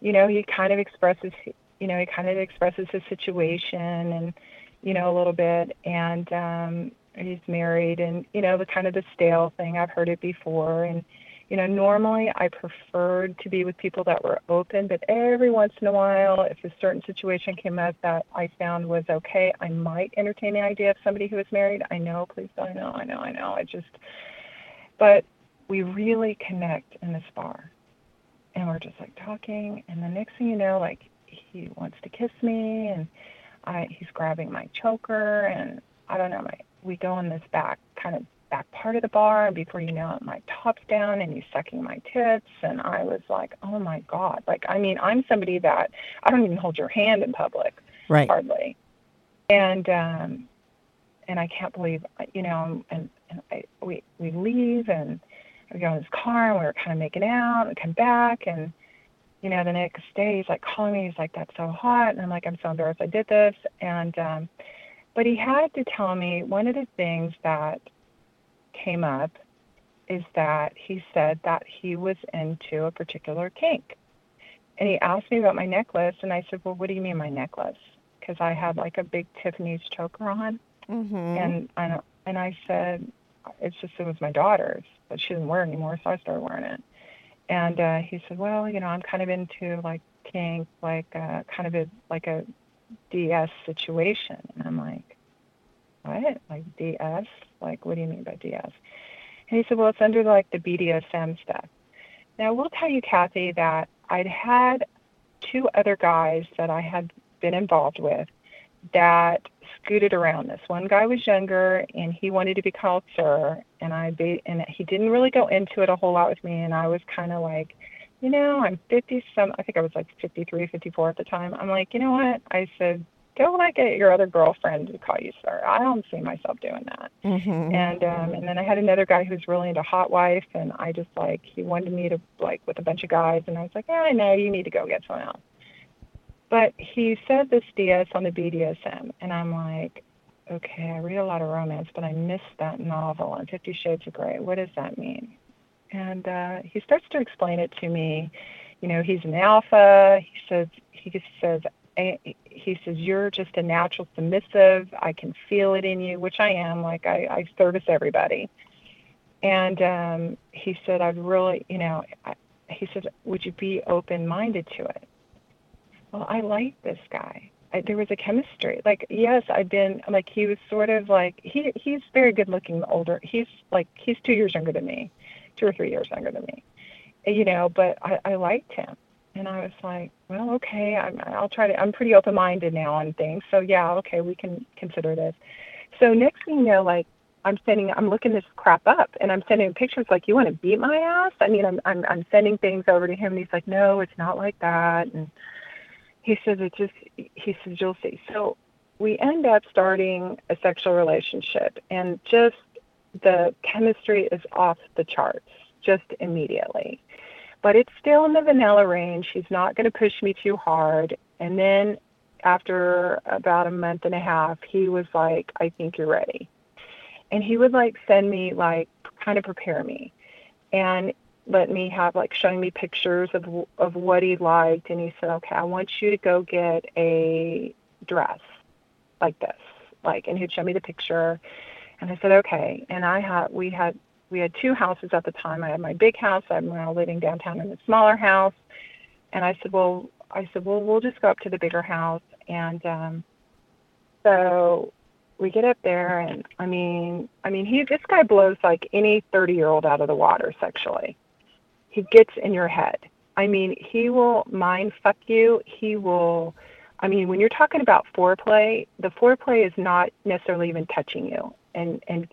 you know he kind of expresses you know he kind of expresses his situation and you know a little bit. And um he's married and you know the kind of the stale thing. I've heard it before. And you know, normally I preferred to be with people that were open, but every once in a while, if a certain situation came up that I found was okay, I might entertain the idea of somebody who was married. I know, please don't, I know, I know, I know. I just, but we really connect in this bar. And we're just like talking. And the next thing you know, like he wants to kiss me and I, he's grabbing my choker and I don't know, my, we go in this back kind of back part of the bar and before you know it my top's down and he's sucking my tits and I was like, Oh my God. Like I mean, I'm somebody that I don't even hold your hand in public. Right. Hardly. And um and I can't believe you know, and, and I we we leave and we go in his car and we were kind of making out and come back and you know, the next day he's like calling me, he's like, That's so hot and I'm like, I'm so embarrassed I did this and um but he had to tell me one of the things that came up is that he said that he was into a particular kink. And he asked me about my necklace, and I said, Well, what do you mean, my necklace? Because I had like a big Tiffany's choker on. Mm-hmm. And, I, and I said, It's just, it was my daughter's, but she didn't wear it anymore, so I started wearing it. And uh, he said, Well, you know, I'm kind of into like kink, like uh, kind of a, like a DS situation. And I'm like, What? Like DS? Like, what do you mean by DS? And he said, well, it's under like the BDSM stuff. Now, I will tell you, Kathy, that I'd had two other guys that I had been involved with that scooted around this. One guy was younger and he wanted to be called sir, and I be, and he didn't really go into it a whole lot with me, and I was kind of like, you know, I'm 50 some. I think I was like 53, 54 at the time. I'm like, you know what? I said, go like get your other girlfriend to call you sir. I don't see myself doing that. Mm-hmm. And um and then I had another guy who's really into hot wife and I just like he wanted me to like with a bunch of guys and I was like, Yeah, I know, you need to go get someone else. But he said this DS on the BDSM and I'm like, Okay, I read a lot of romance, but I missed that novel on Fifty Shades of Grey. What does that mean? And uh he starts to explain it to me. You know, he's an alpha. He says he just he says you're just a natural submissive. I can feel it in you which i am like i, I service everybody. And um he said i'd really you know I, he said would you be open minded to it? Well i like this guy. I, there was a chemistry. Like yes i've been like he was sort of like he he's very good looking older. He's like he's two years younger than me two or three years younger than me. You know but i i liked him and I was like, well, okay, I'm, I'll try to. I'm pretty open-minded now on things, so yeah, okay, we can consider this. So next thing you know, like I'm sending, I'm looking this crap up, and I'm sending pictures like, you want to beat my ass? I mean, I'm I'm I'm sending things over to him, and he's like, no, it's not like that, and he says it just. He says you'll see. So we end up starting a sexual relationship, and just the chemistry is off the charts, just immediately but it's still in the vanilla range. He's not going to push me too hard. And then after about a month and a half, he was like, I think you're ready. And he would like send me, like, kind of prepare me and let me have, like, showing me pictures of, of what he liked. And he said, okay, I want you to go get a dress like this. Like, and he'd show me the picture. And I said, okay. And I had, we had we had two houses at the time. I had my big house. I'm now living downtown in a smaller house. And I said, well, I said, well, we'll just go up to the bigger house. And um, so we get up there, and I mean, I mean, he this guy blows like any 30 year old out of the water sexually. He gets in your head. I mean, he will mind fuck you. He will. I mean, when you're talking about foreplay, the foreplay is not necessarily even touching you and and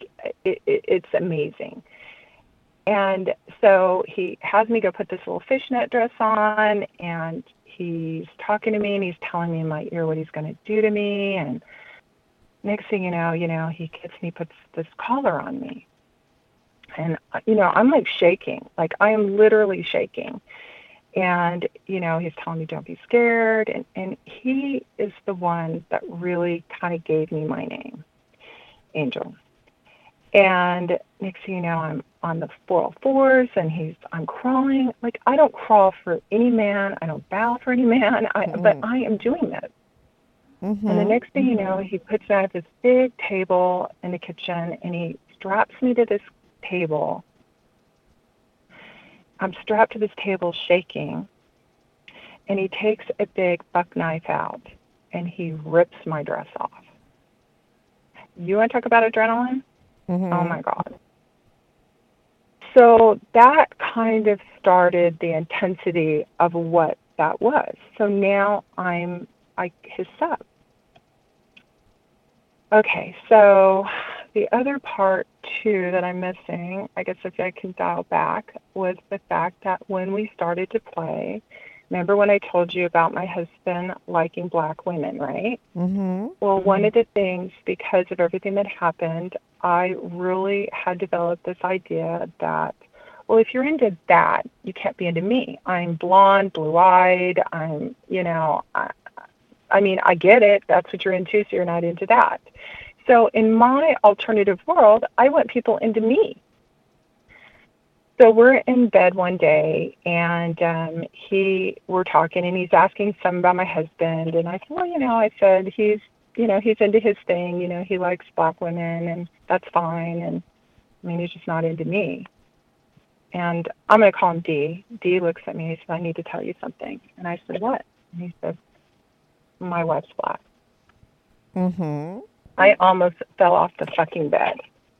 it, it, it's amazing. And so he has me go put this little fishnet dress on, and he's talking to me, and he's telling me in my ear what he's going to do to me. And next thing you know, you know, he gets me, puts this collar on me, and you know, I'm like shaking, like I am literally shaking. And you know, he's telling me don't be scared, and and he is the one that really kind of gave me my name angel. And next thing you know, I'm on the 404s and he's, I'm crawling. Like, I don't crawl for any man. I don't bow for any man. I, mm-hmm. But I am doing this. Mm-hmm. And the next thing you know, he puts me at this big table in the kitchen and he straps me to this table. I'm strapped to this table shaking, and he takes a big buck knife out and he rips my dress off. You want to talk about adrenaline? Mhm. Oh my God. So that kind of started the intensity of what that was. So now I'm I his sub. Okay, so the other part too that I'm missing, I guess if I can dial back, was the fact that when we started to play, remember when I told you about my husband liking black women, right? Mm-hmm. Well, one of the things, because of everything that happened, I really had developed this idea that, well, if you're into that, you can't be into me. I'm blonde, blue eyed. I'm, you know, I, I mean, I get it. That's what you're into, so you're not into that. So in my alternative world, I want people into me. So we're in bed one day, and um, he we're talking, and he's asking something about my husband, and I said, well, you know, I said he's, you know, he's into his thing, you know, he likes black women, and that's fine, and I mean, he's just not into me. And I'm going to call him D. D looks at me. He said, I need to tell you something. And I said, what? And he said, my wife's black. Mm-hmm. I almost fell off the fucking bed.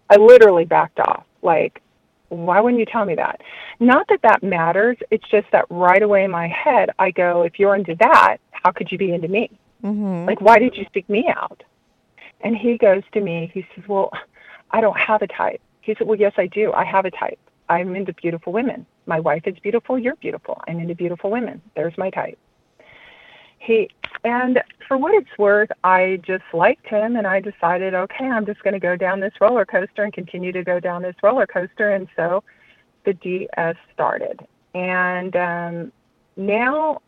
I literally backed off. Like, why wouldn't you tell me that? Not that that matters. It's just that right away in my head, I go, if you're into that, how could you be into me? Mm-hmm. Like, why did you seek me out? And he goes to me, he says, well, I don't have a type. He said, well, yes, I do. I have a type. I'm into beautiful women. My wife is beautiful. You're beautiful. I'm into beautiful women. There's my type. He and for what it's worth, I just liked him, and I decided, okay, I'm just going to go down this roller coaster and continue to go down this roller coaster. And so, the DS started, and um, now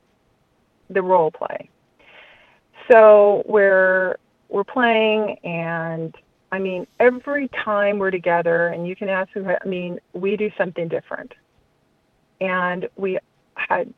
the role play. So we're we're playing, and I mean, every time we're together, and you can ask who, I mean, we do something different. And we had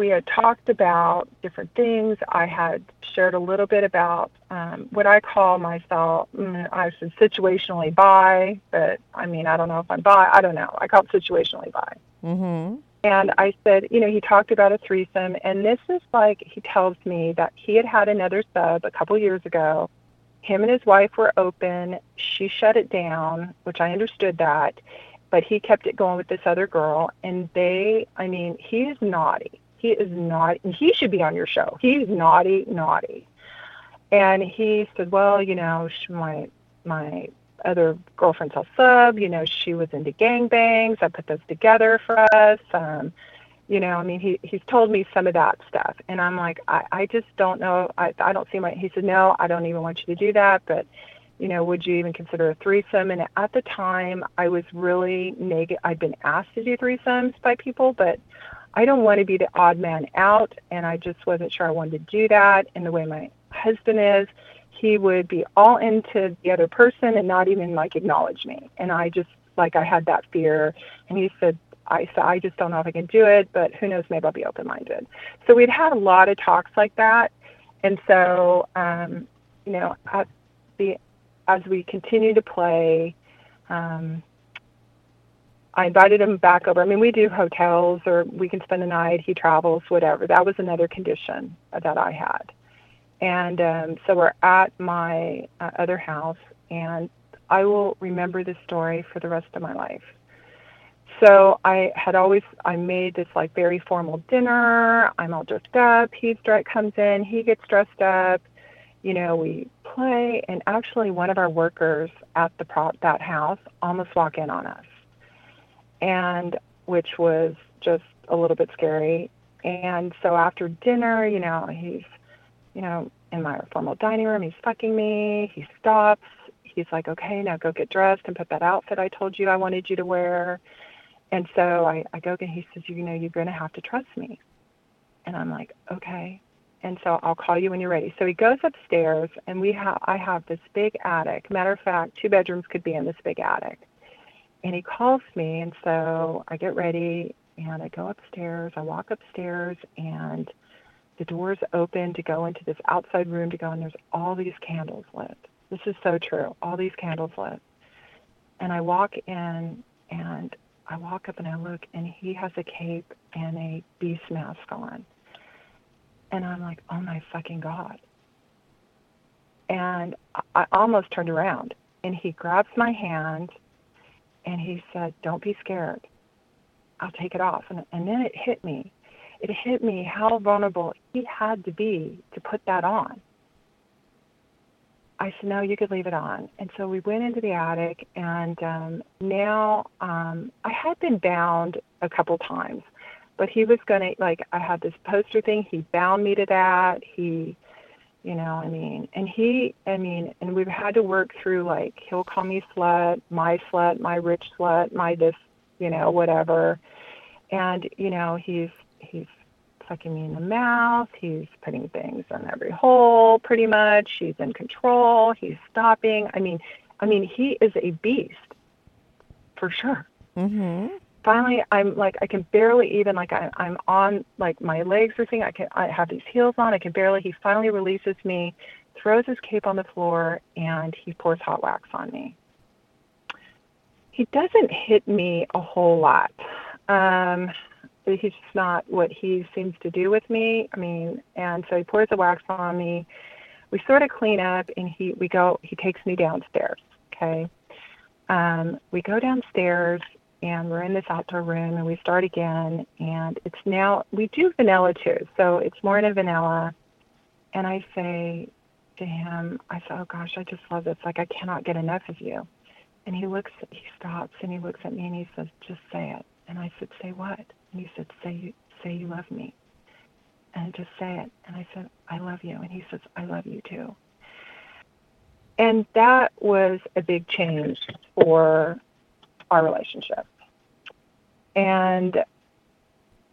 we had talked about different things. I had shared a little bit about um, what I call myself. mm, I said situationally bi, but I mean, I don't know if I'm bi. I don't know. I call it situationally bi. Mm-hmm. And I said, you know, he talked about a threesome, and this is like he tells me that he had had another sub a couple years ago. Him and his wife were open. She shut it down, which I understood that, but he kept it going with this other girl, and they, I mean, he is naughty. He is not, He should be on your show. He's naughty, naughty. And he said, well, you know, sh- my my other girlfriend's a sub. You know, she was into gangbangs. I put those together for us. Um, you know, I mean, he he's told me some of that stuff, and I'm like, I I just don't know. I I don't see my. He said, no, I don't even want you to do that, but. You know, would you even consider a threesome? And at the time, I was really negative. I'd been asked to do threesomes by people, but I don't want to be the odd man out, and I just wasn't sure I wanted to do that. And the way my husband is, he would be all into the other person and not even like acknowledge me. And I just like I had that fear. And he said, I said I just don't know if I can do it, but who knows? Maybe I'll be open minded. So we'd had a lot of talks like that, and so um, you know, at the as we continue to play. Um, I invited him back over. I mean, we do hotels or we can spend the night. He travels, whatever. That was another condition that I had. And um, so we're at my uh, other house, and I will remember this story for the rest of my life. So I had always I made this like very formal dinner. I'm all dressed up. He's comes in. He gets dressed up. You know, we play, and actually one of our workers at the prop that house almost walk in on us and which was just a little bit scary. And so after dinner, you know, he's, you know, in my formal dining room, he's fucking me. He stops. He's like, okay, now go get dressed and put that outfit I told you I wanted you to wear. And so I, I go get, he says, you know, you're going to have to trust me. And I'm like, okay. And so I'll call you when you're ready. So he goes upstairs and we have, I have this big attic. Matter of fact, two bedrooms could be in this big attic and he calls me and so i get ready and i go upstairs i walk upstairs and the doors open to go into this outside room to go and there's all these candles lit this is so true all these candles lit and i walk in and I walk up and I look, and he has a cape and a beast mask on. And I'm like, oh my fucking God. And I almost turned around, and he grabs my hand and he said, Don't be scared. I'll take it off. And, and then it hit me. It hit me how vulnerable he had to be to put that on. I said, no, you could leave it on. And so we went into the attic, and um, now um, I had been bound a couple times, but he was going to, like, I had this poster thing. He bound me to that. He, you know, I mean, and he, I mean, and we've had to work through, like, he'll call me slut, my slut, my rich slut, my this, you know, whatever. And, you know, he's, he's fucking me in the mouth. He's putting things in every hole, pretty much. He's in control. He's stopping. I mean, I mean, he is a beast, for sure. Mm-hmm. Finally, I'm like, I can barely even like I, I'm on like my legs are thing. I can I have these heels on. I can barely. He finally releases me, throws his cape on the floor, and he pours hot wax on me. He doesn't hit me a whole lot. Um, he's just not what he seems to do with me. I mean, and so he pours the wax on me. We sort of clean up, and he we go. He takes me downstairs. Okay. Um, we go downstairs, and we're in this outdoor room, and we start again. And it's now we do vanilla too, so it's more in a vanilla. And I say to him, I say, "Oh gosh, I just love this. Like I cannot get enough of you." And he looks, he stops, and he looks at me, and he says, "Just say it." And I said, "Say what?" And he said, "Say you say you love me." And just say it. And I said, "I love you." And he says, "I love you too." And that was a big change for our relationship. And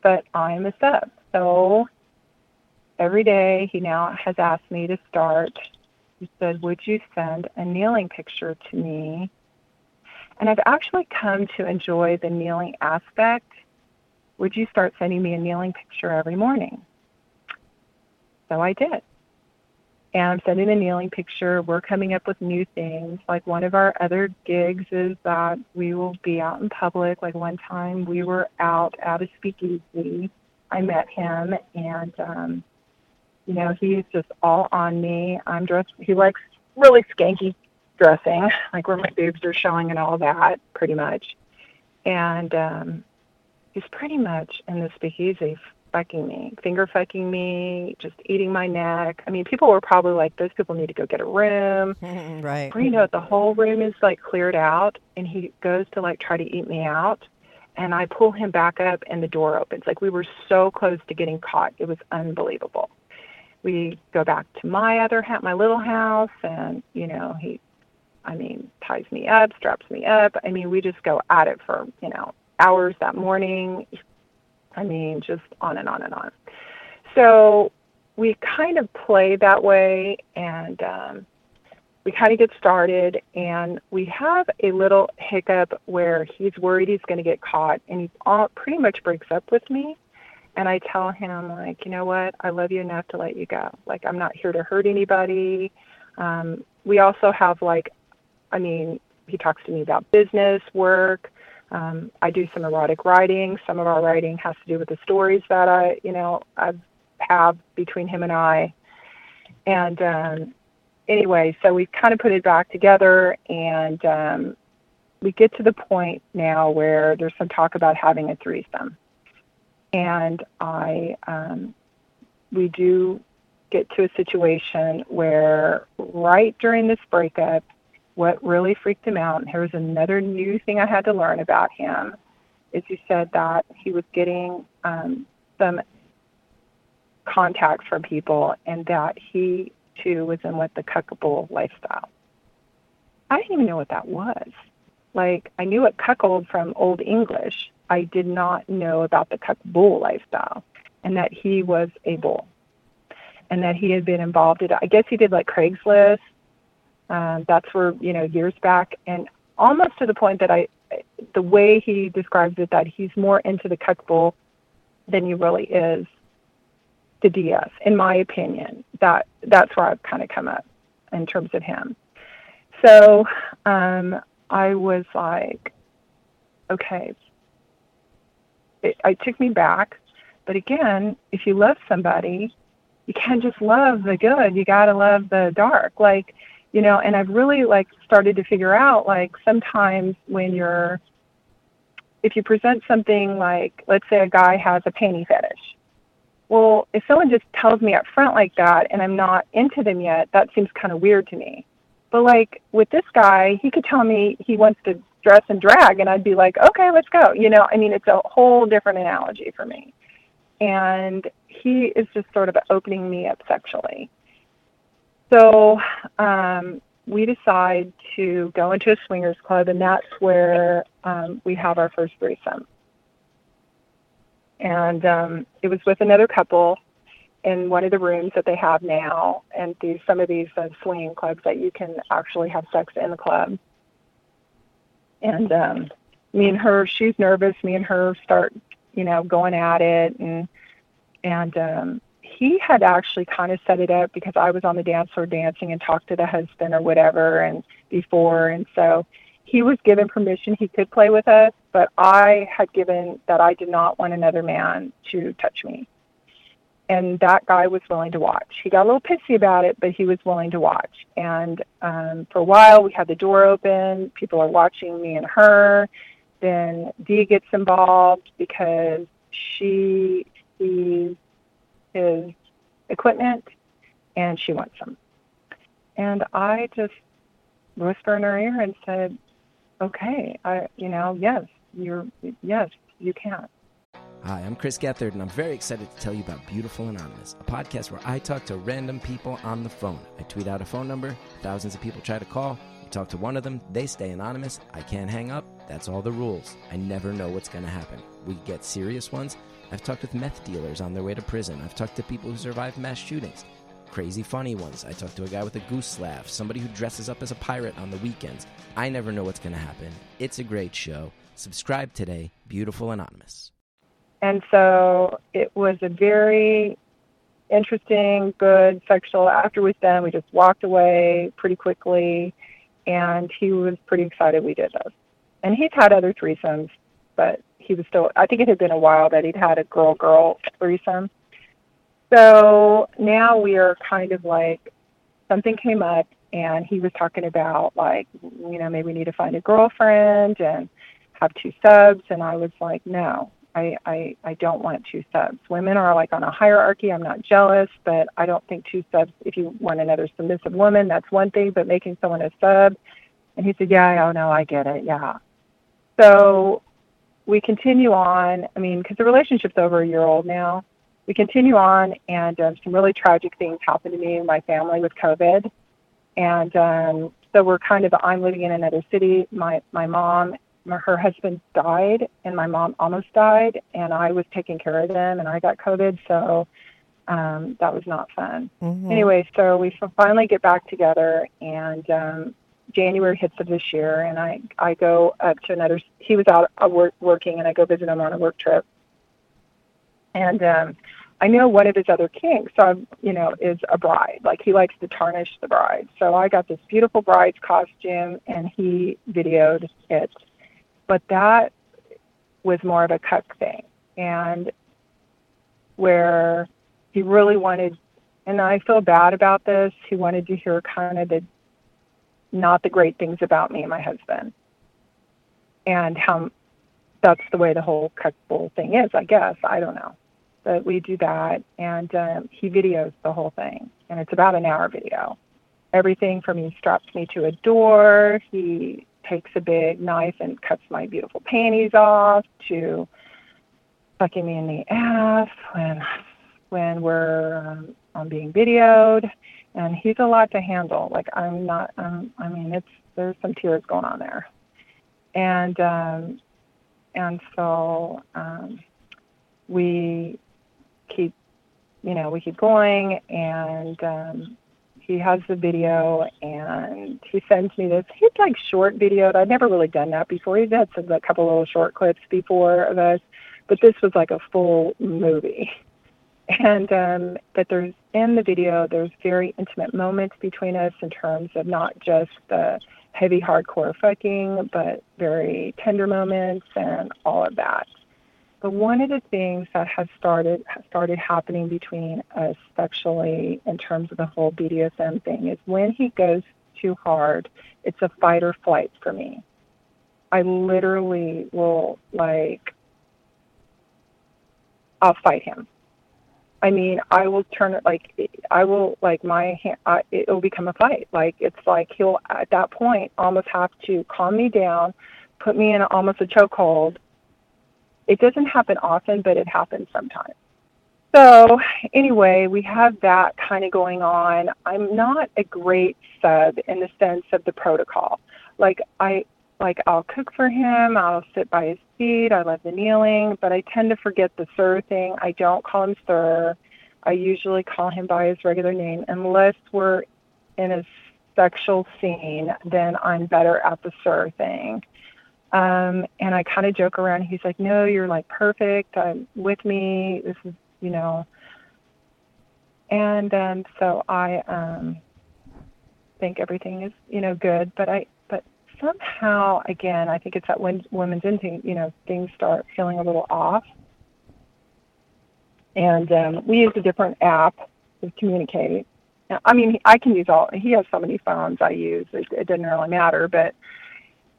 but I'm a sub, so every day he now has asked me to start. He said, "Would you send a kneeling picture to me?" And I've actually come to enjoy the kneeling aspect would you start sending me a kneeling picture every morning? So I did. And I'm sending a kneeling picture. We're coming up with new things. Like one of our other gigs is that we will be out in public. Like one time we were out at a speakeasy. I met him and um you know, he's just all on me. I'm dressed he likes really skanky dressing, like where my boobs are showing and all that, pretty much. And um he's pretty much in the speakeasy fucking me, finger fucking me, just eating my neck. I mean, people were probably like, those people need to go get a room. right. Before you know the whole room is like cleared out, and he goes to like try to eat me out. And I pull him back up, and the door opens. Like we were so close to getting caught. It was unbelievable. We go back to my other house, my little house, and you know he, I mean, ties me up, straps me up. I mean, we just go at it for you know hours that morning. I mean, just on and on and on. So we kind of play that way and um, we kind of get started and we have a little hiccup where he's worried he's going to get caught and he all, pretty much breaks up with me. And i tell him like you know what? I love you enough to let you go. Like i'm not here to hurt anybody. Um, we also have like i mean he talks to me about business work um, I do some erotic writing. Some of our writing has to do with the stories that I, you know, I have between him and I. And um, anyway, so we kind of put it back together, and um, we get to the point now where there's some talk about having a threesome. And I, um, we do get to a situation where right during this breakup, what really freaked him out, and here's another new thing I had to learn about him, is he said that he was getting um, some contacts from people and that he too was in what the cuck bull lifestyle. I didn't even know what that was. Like I knew what cuckold from Old English. I did not know about the cuck bull lifestyle and that he was a bull and that he had been involved in I guess he did like Craigslist um, that's where you know years back, and almost to the point that I, the way he describes it, that he's more into the cuckbull than he really is the DS. In my opinion, that that's where I've kind of come up in terms of him. So um, I was like, okay, it, it took me back. But again, if you love somebody, you can't just love the good. You got to love the dark. Like, you know, and I've really like started to figure out like sometimes when you're if you present something like let's say a guy has a panty fetish. Well, if someone just tells me up front like that and I'm not into them yet, that seems kind of weird to me. But like with this guy, he could tell me he wants to dress and drag and I'd be like, "Okay, let's go." You know, I mean, it's a whole different analogy for me. And he is just sort of opening me up sexually. So, um we decide to go into a swingers club, and that's where um, we have our first threesome. And um, it was with another couple in one of the rooms that they have now, and these some of these uh, swinging clubs that you can actually have sex in the club. And um, me and her, she's nervous. Me and her start, you know, going at it, and and um, he had actually kind of set it up because I was on the dance floor dancing and talked to the husband or whatever and before and so he was given permission he could play with us, but I had given that I did not want another man to touch me. And that guy was willing to watch. He got a little pissy about it, but he was willing to watch. And um, for a while, we had the door open. People are watching me and her. Then Dee gets involved because she sees his equipment and she wants them. And I just whispered in her ear and said, okay, I, you know, yes, you're, yes, you can. Hi, I'm Chris Gethard, and I'm very excited to tell you about Beautiful Anonymous, a podcast where I talk to random people on the phone. I tweet out a phone number, thousands of people try to call. I talk to one of them, they stay anonymous. I can't hang up. That's all the rules. I never know what's going to happen. We get serious ones I've talked with meth dealers on their way to prison. I've talked to people who survived mass shootings. Crazy funny ones. I talked to a guy with a goose laugh, somebody who dresses up as a pirate on the weekends. I never know what's going to happen. It's a great show. Subscribe today, Beautiful Anonymous. And so it was a very interesting, good sexual. After we done, we just walked away pretty quickly, and he was pretty excited we did those. And he's had other threesomes, but he was still I think it had been a while that he'd had a girl girl threesome. So now we are kind of like something came up and he was talking about like you know maybe we need to find a girlfriend and have two subs and I was like no I, I I don't want two subs. Women are like on a hierarchy. I'm not jealous, but I don't think two subs. If you want another submissive woman, that's one thing. But making someone a sub, and he said, "Yeah, oh no, I get it. Yeah." So we continue on. I mean, because the relationship's over a year old now. We continue on, and um, some really tragic things happened to me and my family with COVID. And um, so we're kind of, I'm living in another city. My, my mom, her husband died, and my mom almost died, and I was taking care of them, and I got COVID. So um, that was not fun. Mm-hmm. Anyway, so we finally get back together, and um, January hits of this year, and I I go up to another. He was out uh, work, working, and I go visit him on a work trip. And um, I know one of his other kinks, so I'm, you know, is a bride. Like he likes to tarnish the bride. So I got this beautiful bride's costume, and he videoed it. But that was more of a cuck thing, and where he really wanted, and I feel bad about this. He wanted to hear kind of the not the great things about me and my husband. And how that's the way the whole couple thing is, I guess. I don't know. But we do that, and um, he videos the whole thing, and it's about an hour video. Everything from he straps me to a door, he takes a big knife and cuts my beautiful panties off, to fucking me in the ass when when we're um, on being videoed and he's a lot to handle. Like I'm not. Um, I mean, it's there's some tears going on there, and um, and so um, we keep, you know, we keep going, and um, he has the video, and he sends me this. He's like short videoed. I'd never really done that before. He's had some a couple little short clips before of us, but this was like a full movie and um, that there's in the video there's very intimate moments between us in terms of not just the heavy hardcore fucking but very tender moments and all of that but one of the things that has started has started happening between us sexually in terms of the whole BDSM thing is when he goes too hard, it's a fight or flight for me. I literally will like I'll fight him. I mean, I will turn it like I will like my hand. I, it'll become a fight. Like it's like he'll at that point almost have to calm me down, put me in almost a chokehold. It doesn't happen often, but it happens sometimes. So anyway, we have that kind of going on. I'm not a great sub in the sense of the protocol. Like I like I'll cook for him, I'll sit by his feet, I love the kneeling, but I tend to forget the sir thing. I don't call him sir. I usually call him by his regular name unless we're in a sexual scene, then I'm better at the sir thing. Um, and I kind of joke around. He's like, "No, you're like perfect. I'm with me. This is, you know." And um, so I um, think everything is, you know, good. But I somehow, again, I think it's that when women's instinct, you know, things start feeling a little off. And um, we use a different app to communicate. I mean, I can use all. He has so many phones I use. It, it doesn't really matter, but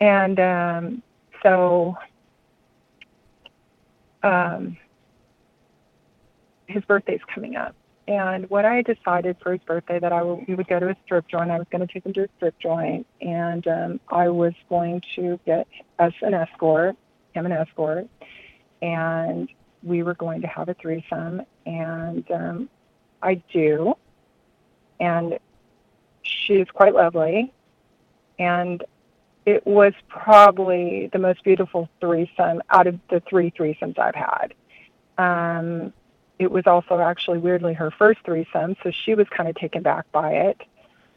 and um, so um, his birthday's coming up, and what I decided for his birthday that I would, we would go to a strip joint. I was going to take him to a strip joint, and um, I was going to get us an escort, him an escort, and we were going to have a threesome. And um, I do, and she's quite lovely, and it was probably the most beautiful threesome out of the three threesomes I've had. Um, it was also actually weirdly her first threesome, so she was kind of taken back by it,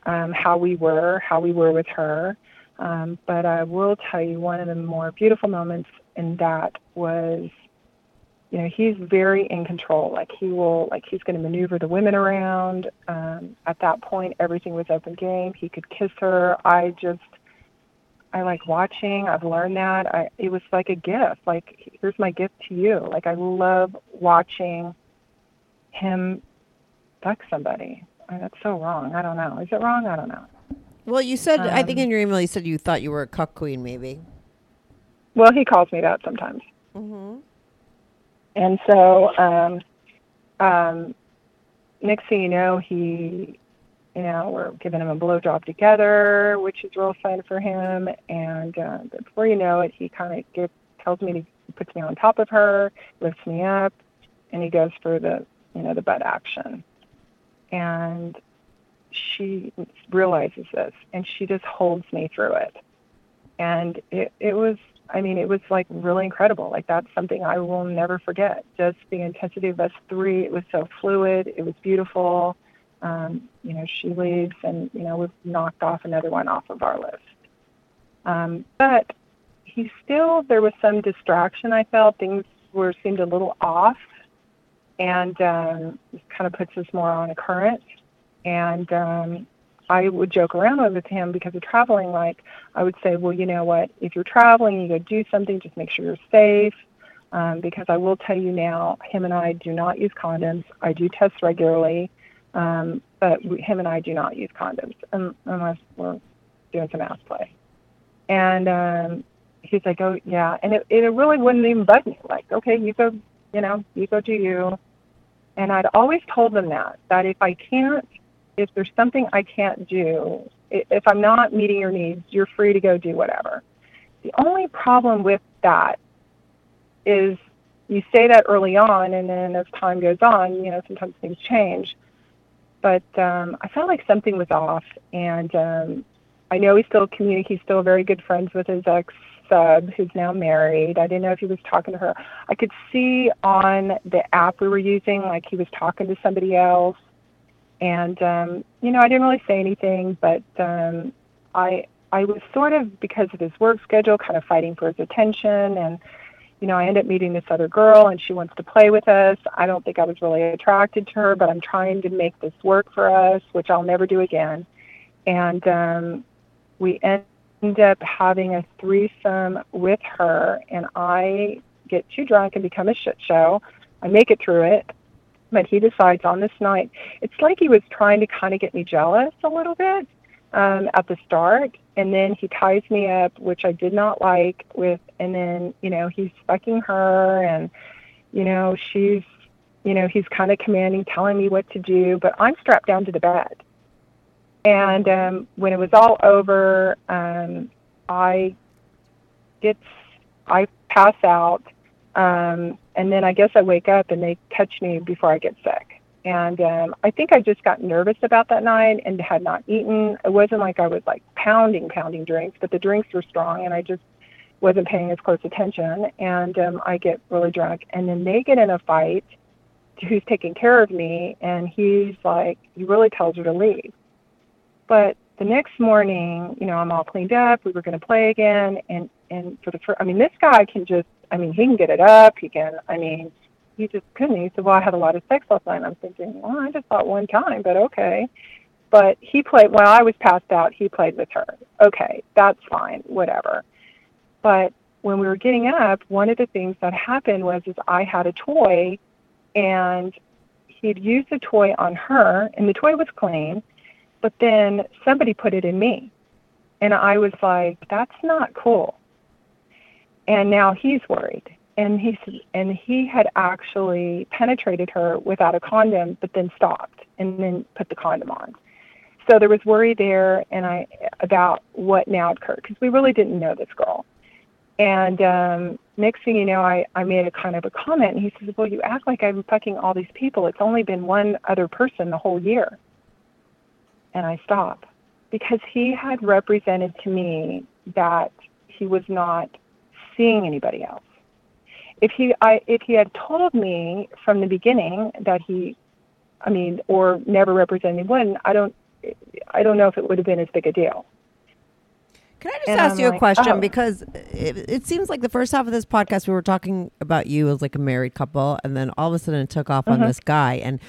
um, how we were, how we were with her. Um, but I will tell you, one of the more beautiful moments in that was, you know, he's very in control. Like he will, like he's going to maneuver the women around. Um, at that point, everything was open game. He could kiss her. I just, I like watching. I've learned that. I, it was like a gift. Like here's my gift to you. Like I love watching him fuck somebody. That's so wrong. I don't know. Is it wrong? I don't know. Well, you said, I think Um, in your email, you said you thought you were a cuck queen, maybe. Well, he calls me that sometimes. Mm-hmm. And so, um, um, next thing you know, he, you know, we're giving him a blowjob together, which is real fun for him. And uh, before you know it, he kind of gives, tells me to puts me on top of her, lifts me up, and he goes for the, you know, the butt action. And she realizes this, and she just holds me through it. And it, it was I mean, it was like really incredible. Like that's something I will never forget. Just the intensity of us three. It was so fluid. It was beautiful. Um, you know, she leaves, and you know, we've knocked off another one off of our list. Um, but he still, there was some distraction. I felt things were seemed a little off, and um, kind of puts us more on a current. And um, I would joke around with him because of traveling. Like I would say, well, you know what? If you're traveling, you go do something. Just make sure you're safe. Um, because I will tell you now, him and I do not use condoms. I do test regularly, um, but we, him and I do not use condoms um, unless we're doing some ass play. And um, he's like, oh yeah, and it, it really wouldn't even bug me. Like, okay, you go, you know, you go do you. And I'd always told them that that if I can't if there's something I can't do, if I'm not meeting your needs, you're free to go do whatever. The only problem with that is you say that early on, and then as time goes on, you know, sometimes things change. But um, I felt like something was off, and um, I know he's still communi- He's still very good friends with his ex sub, who's now married. I didn't know if he was talking to her. I could see on the app we were using, like he was talking to somebody else and um, you know, I didn't really say anything, but um, I I was sort of because of his work schedule, kind of fighting for his attention, and you know, I ended up meeting this other girl, and she wants to play with us. I don't think I was really attracted to her, but I'm trying to make this work for us, which I'll never do again. And um, we end up having a threesome with her, and I get too drunk and become a shit show. I make it through it, but he decides on this night. It's like he was trying to kind of get me jealous a little bit um, at the start, and then he ties me up, which I did not like. With and then you know he's fucking her, and you know she's you know he's kind of commanding, telling me what to do, but I'm strapped down to the bed. And um, when it was all over, um, I get I pass out, um, and then I guess I wake up and they catch me before I get sick. And um, I think I just got nervous about that night and had not eaten. It wasn't like I was like pounding, pounding drinks, but the drinks were strong, and I just wasn't paying as close attention. And um, I get really drunk, and then they get in a fight. Who's taking care of me? And he's like, he really tells her to leave. But the next morning, you know, I'm all cleaned up. We were going to play again, and and for the first, I mean, this guy can just, I mean, he can get it up. He can, I mean, he just couldn't. He said, "Well, I had a lot of sex last night." I'm thinking, "Well, I just thought one time, but okay." But he played while I was passed out. He played with her. Okay, that's fine, whatever. But when we were getting up, one of the things that happened was is I had a toy, and he'd used the toy on her, and the toy was clean, but then somebody put it in me, and I was like, "That's not cool." And now he's worried and he and he had actually penetrated her without a condom, but then stopped and then put the condom on. So there was worry there, and I about what now occurred because we really didn't know this girl. And um, next thing you know, I I made a kind of a comment, and he says, "Well, you act like I'm fucking all these people. It's only been one other person the whole year." And I stop because he had represented to me that he was not seeing anybody else if he I if he had told me from the beginning that he I mean or never represented one I don't I don't know if it would have been as big a deal. Can I just and ask I'm you like, a question? Oh. Because it, it, seems like the first half of this podcast we were talking about you as like a married couple, and then all of a sudden it took off mm-hmm. on this guy. And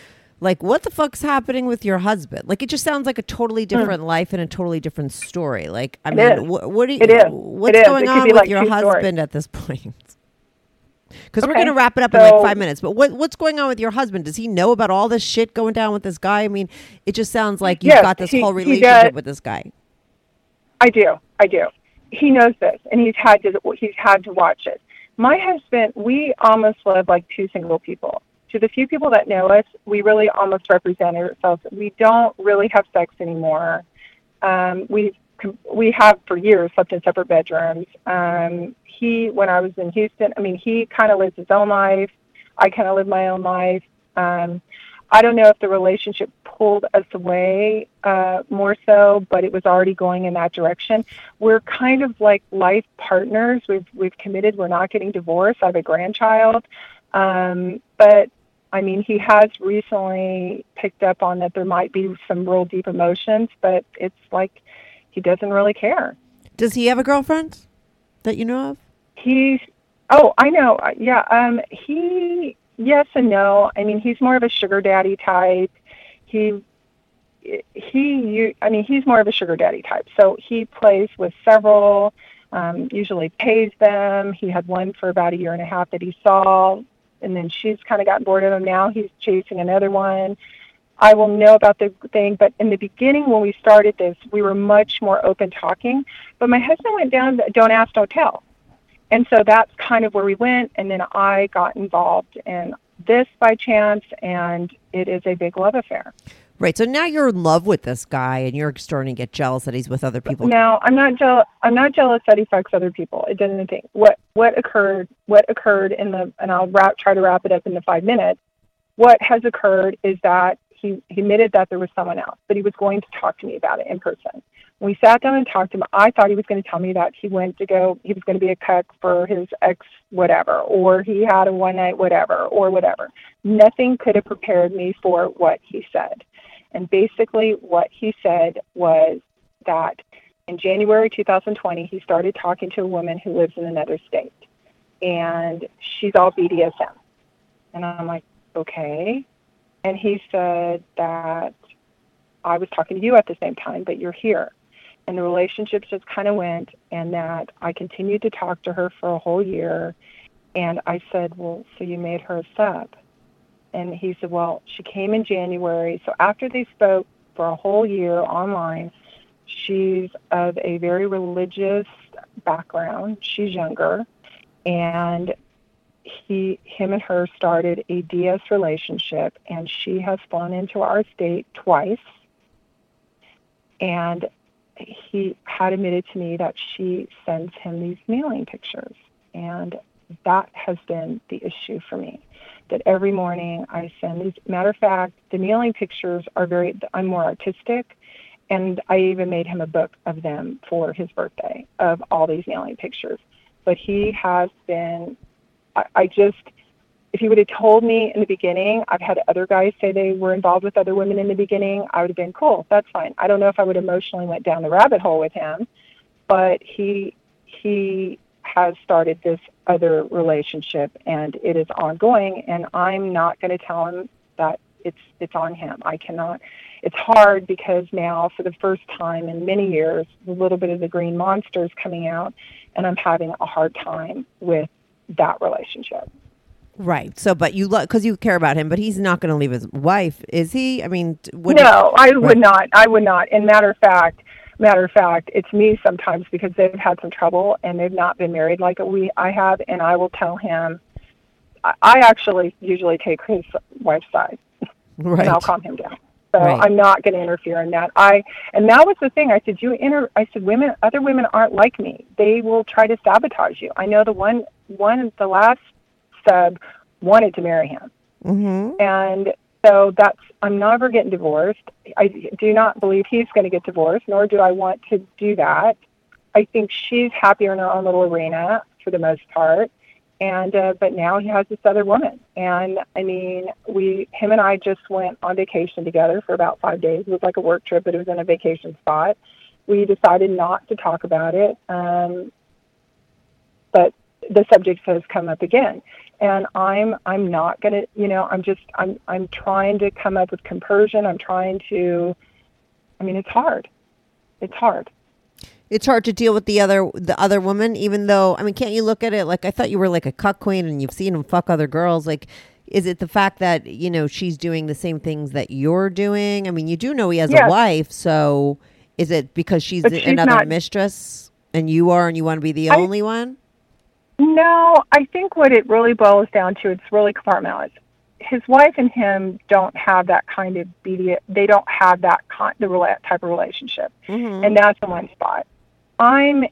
like, what the fuck's happening with your husband? Like, it just sounds like a totally hmm. different mm. life and a totally different story. Like, I it mean, wh- what do you? What's going on with like your husband stories. at this point? Because okay. we're going to wrap it up so, in like five minutes. But what what's going on with your husband? Does he know about all this shit going down with this guy? I mean, it just sounds like you've yes, got this he, whole relationship with this guy. I do. I do. He knows this, and he's had to he's had to watch it. My husband, we almost live like two single people. To the few people that know us, we really almost represent ourselves. We don't really have sex anymore. Um, we we have for years slept in separate bedrooms. Um, he, when I was in Houston, I mean, he kind of lives his own life. I kind of live my own life. Um, I don't know if the relationship pulled us away uh, more so, but it was already going in that direction. We're kind of like life partners. We've we've committed. We're not getting divorced. I have a grandchild, um, but I mean, he has recently picked up on that there might be some real deep emotions, but it's like he doesn't really care. Does he have a girlfriend that you know of? He's oh, I know. Uh, yeah, um he yes and no. I mean, he's more of a sugar daddy type. He he you I mean, he's more of a sugar daddy type. So he plays with several um, usually pays them. He had one for about a year and a half that he saw, and then she's kind of gotten bored of him. Now he's chasing another one. I will know about the thing. But in the beginning, when we started this, we were much more open talking. But my husband went down, the don't ask, don't tell. And so that's kind of where we went. And then I got involved in this by chance, and it is a big love affair. Right. So now you're in love with this guy, and you're starting to get jealous that he's with other people. No, I'm not jealous. I'm not jealous that he fucks other people. It doesn't think what what occurred. What occurred in the and I'll wrap, try to wrap it up in the five minutes. What has occurred is that he, he admitted that there was someone else, but he was going to talk to me about it in person. When we sat down and talked to him, I thought he was going to tell me that he went to go, he was going to be a cuck for his ex, whatever, or he had a one night, whatever, or whatever. Nothing could have prepared me for what he said. And basically, what he said was that in January 2020, he started talking to a woman who lives in another state, and she's all BDSM. And I'm like, okay. And he said that I was talking to you at the same time, but you're here. And the relationship just kind of went, and that I continued to talk to her for a whole year. And I said, Well, so you made her a sub? And he said, Well, she came in January. So after they spoke for a whole year online, she's of a very religious background. She's younger. And he him and her started a DS relationship and she has flown into our state twice and he had admitted to me that she sends him these kneeling pictures and that has been the issue for me that every morning i send these matter of fact the kneeling pictures are very i'm more artistic and i even made him a book of them for his birthday of all these kneeling pictures but he has been I, I just, if he would have told me in the beginning, I've had other guys say they were involved with other women in the beginning, I would have been cool. That's fine. I don't know if I would emotionally went down the rabbit hole with him, but he he has started this other relationship and it is ongoing and I'm not going to tell him that it's it's on him. I cannot it's hard because now for the first time in many years a little bit of the green monster is coming out and I'm having a hard time with that relationship. Right. So, but you love because you care about him, but he's not going to leave his wife, is he? I mean, would no, I would not. I would not. And matter of fact, matter of fact, it's me sometimes because they've had some trouble and they've not been married like we I have, and I will tell him. I, I actually usually take his wife's side, right. and I'll calm him down. So Right. I'm not going to interfere in that. I and that was the thing. I said you inter. I said women, other women aren't like me. They will try to sabotage you. I know the one one the last sub wanted to marry him, Mm-hmm. and so that's I'm never getting divorced. I do not believe he's going to get divorced, nor do I want to do that. I think she's happier in her own little arena for the most part. And uh, but now he has this other woman, and I mean, we him and I just went on vacation together for about five days. It was like a work trip, but it was in a vacation spot. We decided not to talk about it, um, but the subject has come up again, and I'm I'm not gonna, you know, I'm just I'm I'm trying to come up with compersion. I'm trying to, I mean, it's hard. It's hard. It's hard to deal with the other the other woman, even though I mean, can't you look at it like I thought you were like a cuck queen and you've seen him fuck other girls? Like, is it the fact that you know she's doing the same things that you're doing? I mean, you do know he has a wife, so is it because she's, she's another not- mistress and you are, and you want to be the I- only one? No, I think what it really boils down to, it's really compartmentalized. His wife and him don't have that kind of BD. They don't have that con- the rela- type of relationship, Mm-hmm. and that's the one spot. I'm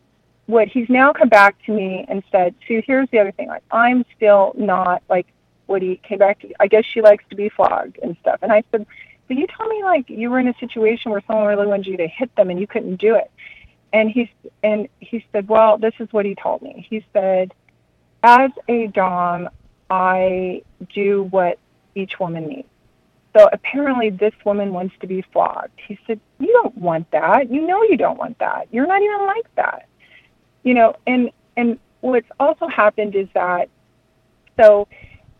what he's now come back to me and said. See, here's the other thing. Like, I'm still not like what he came back to. I guess she likes to be flogged and stuff. And I said, but you told me like you were in a situation where someone really wanted you to hit them and you couldn't do it and he's and he said, "Well, this is what he told me." He said, "As a dom, I do what each woman needs." So apparently, this woman wants to be flogged. He said, "You don't want that. You know you don't want that. You're not even like that." You know, and and what's also happened is that so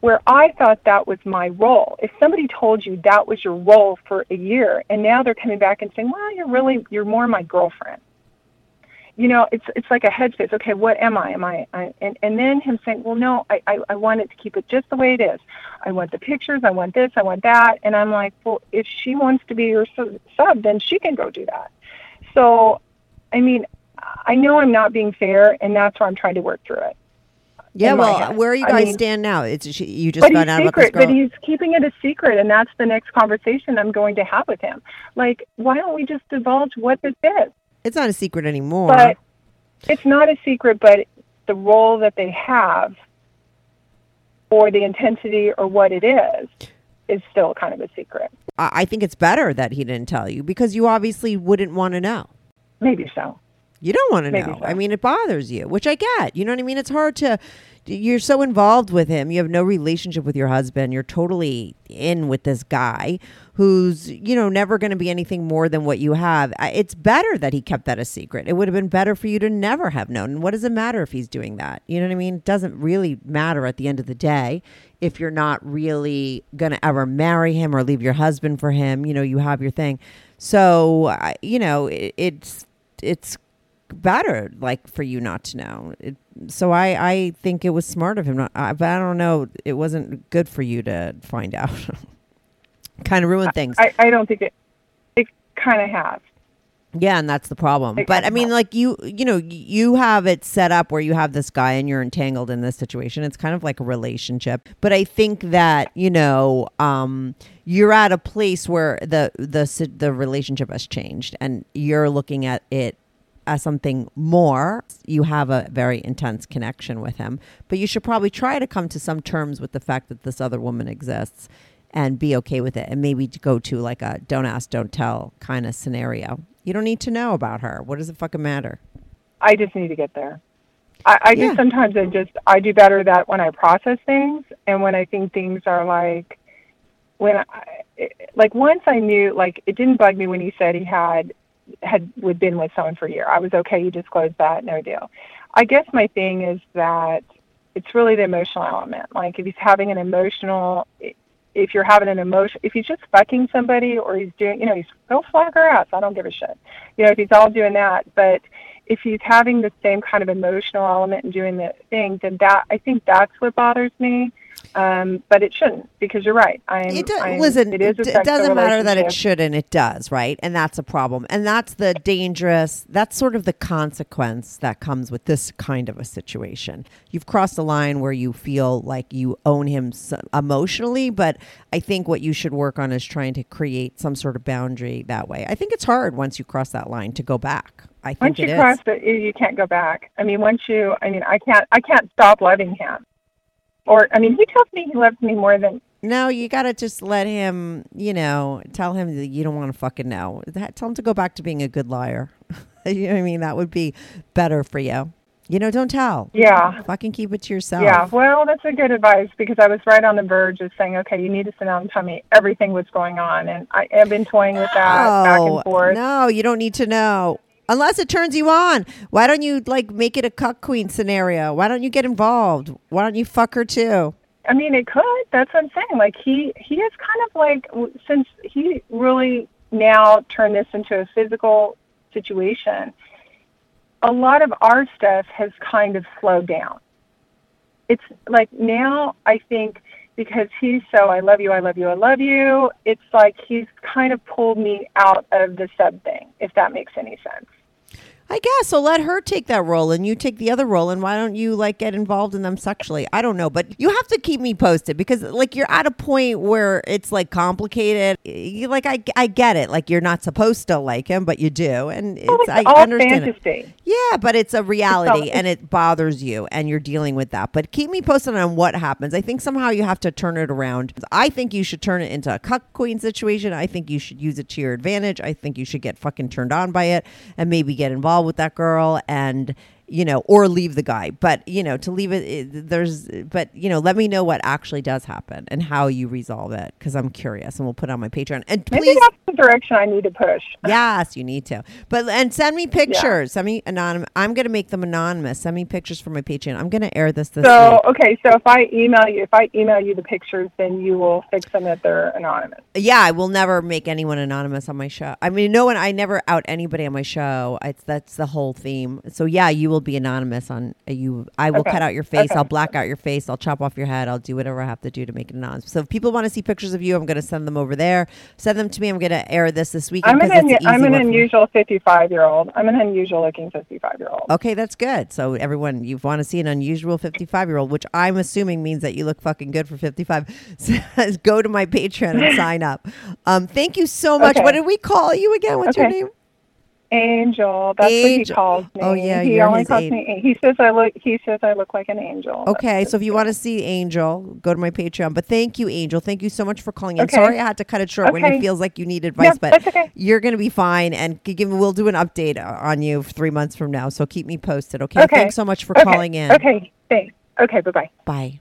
where I thought that was my role. If somebody told you that was your role for a year, and now they're coming back and saying, "Well, you're really you're more my girlfriend." You know, it's it's like a headspace. Okay, what am I? Am I? I and and then him saying, well, no, I, I I want it to keep it just the way it is. I want the pictures. I want this. I want that. And I'm like, well, if she wants to be your sub, then she can go do that. So, I mean, I know I'm not being fair, and that's why I'm trying to work through it. Yeah, well, head. where you I guys mean- stand now? It's she, you just found he's out secret, but he's keeping it a secret, and that's the next conversation I'm going to have with him. Like, why don't we just divulge what this is? It's not a secret anymore. But it's not a secret, but the role that they have or the intensity or what it is is still kind of a secret. I, I think it's better that he didn't tell you because you obviously wouldn't want to know. Maybe so. You don't want to know. so. I mean, it bothers you, which I get. You know what I mean? It's hard to. You're so involved with him. You have no relationship with your husband. You're totally in with this guy who's, you know, never going to be anything more than what you have. It's better that he kept that a secret. It would have been better for you to never have known. And what does it matter if he's doing that? You know what I mean? It doesn't really matter at the end of the day if you're not really going to ever marry him or leave your husband for him. You know, you have your thing. So, you know, it, it's it's better, like for you not to know. It, so I, I think it was smart of him. Not, I, but I don't know. It wasn't good for you to find out. kind of ruined things. I, I don't think it. It kind of has. Yeah, and that's the problem. But I mean, like you, you know, you have it set up where you have this guy and you're entangled in this situation. It's kind of like a relationship. But I think that you know, um, you're at a place where the the the relationship has changed, and you're looking at it as something more. You have a very intense connection with him, but you should probably try to come to some terms with the fact that this other woman exists. And be okay with it, and maybe to go to like a don't ask, don't tell kind of scenario. You don't need to know about her. What does it fucking matter? I just need to get there. I, I Yeah. just sometimes I just I do better that when I process things and when I think things are like when I like once I knew like it didn't bug me when he said he had had would been with someone for a year. I was okay. You disclosed that, no deal. I guess my thing is that it's really the emotional element. Like if he's having an emotional, if you're having an emotion, if he's just fucking somebody or he's doing, you know, he's go flag her ass. I don't give a shit. You know, if he's all doing that, but if he's having the same kind of emotional element and doing the thing, then that I think that's what bothers me. Um, but it shouldn't because you're right. I'm, It does, I'm, listen, it, is a it doesn't matter that it shouldn't. It does, right? And that's a problem. And that's the dangerous, that's sort of the consequence that comes with this kind of a situation. You've crossed a line where you feel like you own him emotionally, but I think what you should work on is trying to create some sort of boundary that way. I think it's hard once you cross that line to go back. I think Once it you is. cross it, you can't go back. I mean, once you, I mean, I can't, I can't stop loving him. Or, I mean, he tells me he loves me more than No, you got to just let him, you know, tell him that you don't want to fucking know. That, tell him to go back to being a good liar. you know what I mean? That would be better for you. You know, don't tell. Yeah. Fucking keep it to yourself. Yeah, well, that's a good advice because I was right on the verge of saying, okay, you need to sit down and tell me everything what's going on. And I have been toying with that back and oh, forth. No, you don't need to know. Unless it turns you on. Why don't you like make it a cuck queen scenario? Why don't you get involved? Why don't you fuck her too? I mean, it could. That's what I'm saying. Like, he, he is kind of like, since he really now turned this into a physical situation, a lot of our stuff has kind of slowed down. It's like now I think because he's so I love you, I love you, I love you, it's like he's kind of pulled me out of the sub thing, if that makes any sense. I guess. So let her take that role and you take the other role. And why don't you like get involved in them sexually? I don't know, but you have to keep me posted because like you're at a point where it's like complicated. You, like I, I get it. Like you're not supposed to like him, but you do. And oh, it's, Well, it's I all understand it. fantasy. Yeah, but it's a reality it's- and it bothers you and you're dealing with that. But keep me posted on what happens. I think somehow you have to turn it around. I think you should turn it into a cuck queen situation. I think you should use it to your advantage. I think you should get fucking turned on by it and maybe get involved with that girl and you know, or leave the guy. But you know, to leave it, it there's, but you know, let me know what actually does happen and how you resolve it because I'm curious, and we'll put it on my Patreon. And Maybe that's the direction I need to push. Yes, you need to. But and send me pictures. Send me anonymous. I'm going to make them anonymous. Send me pictures for my Patreon. I'm going to air this this So week. okay, so if I email you, if I email you the pictures, then you will fix them that they're anonymous. Yeah, I will never make anyone anonymous on my show. I mean, no one. I never out anybody on my show. It's that's the whole theme. So yeah, you will be anonymous on uh, you. I will Okay. cut out your face. Okay. I'll black out your face. I'll chop off your head. I'll do whatever I have to do to make it anonymous. So if people want to see pictures of you, I'm going to send them over there. Send them to me. I'm going to air this this weekend. I'm an 'cause it's un- an I'm an one for me. unusual 55 year old. I'm an unusual looking 55 year old. Okay, that's good. So everyone, you want to see an unusual 55 year old, which I'm assuming means that you look fucking good for 55. So go to my Patreon and sign up. Um, thank you so much. Okay. What did we call you again? What's your name? Angel. That's what he calls oh, me. Oh, yeah, he you're only calls aide. me. He says I look. He says I look like an angel. Okay, so if you want to see Angel, go to my Patreon. But thank you, Angel. Thank you so much for calling in. Okay. Sorry I had to cut it short when Okay. it feels like you need advice, No, but that's okay. you're going to be fine. And give, we'll do an update uh, on you three months from now. So keep me posted. Okay. Okay. Thanks so much for calling in. Okay. Thanks. Okay. Bye bye. Bye.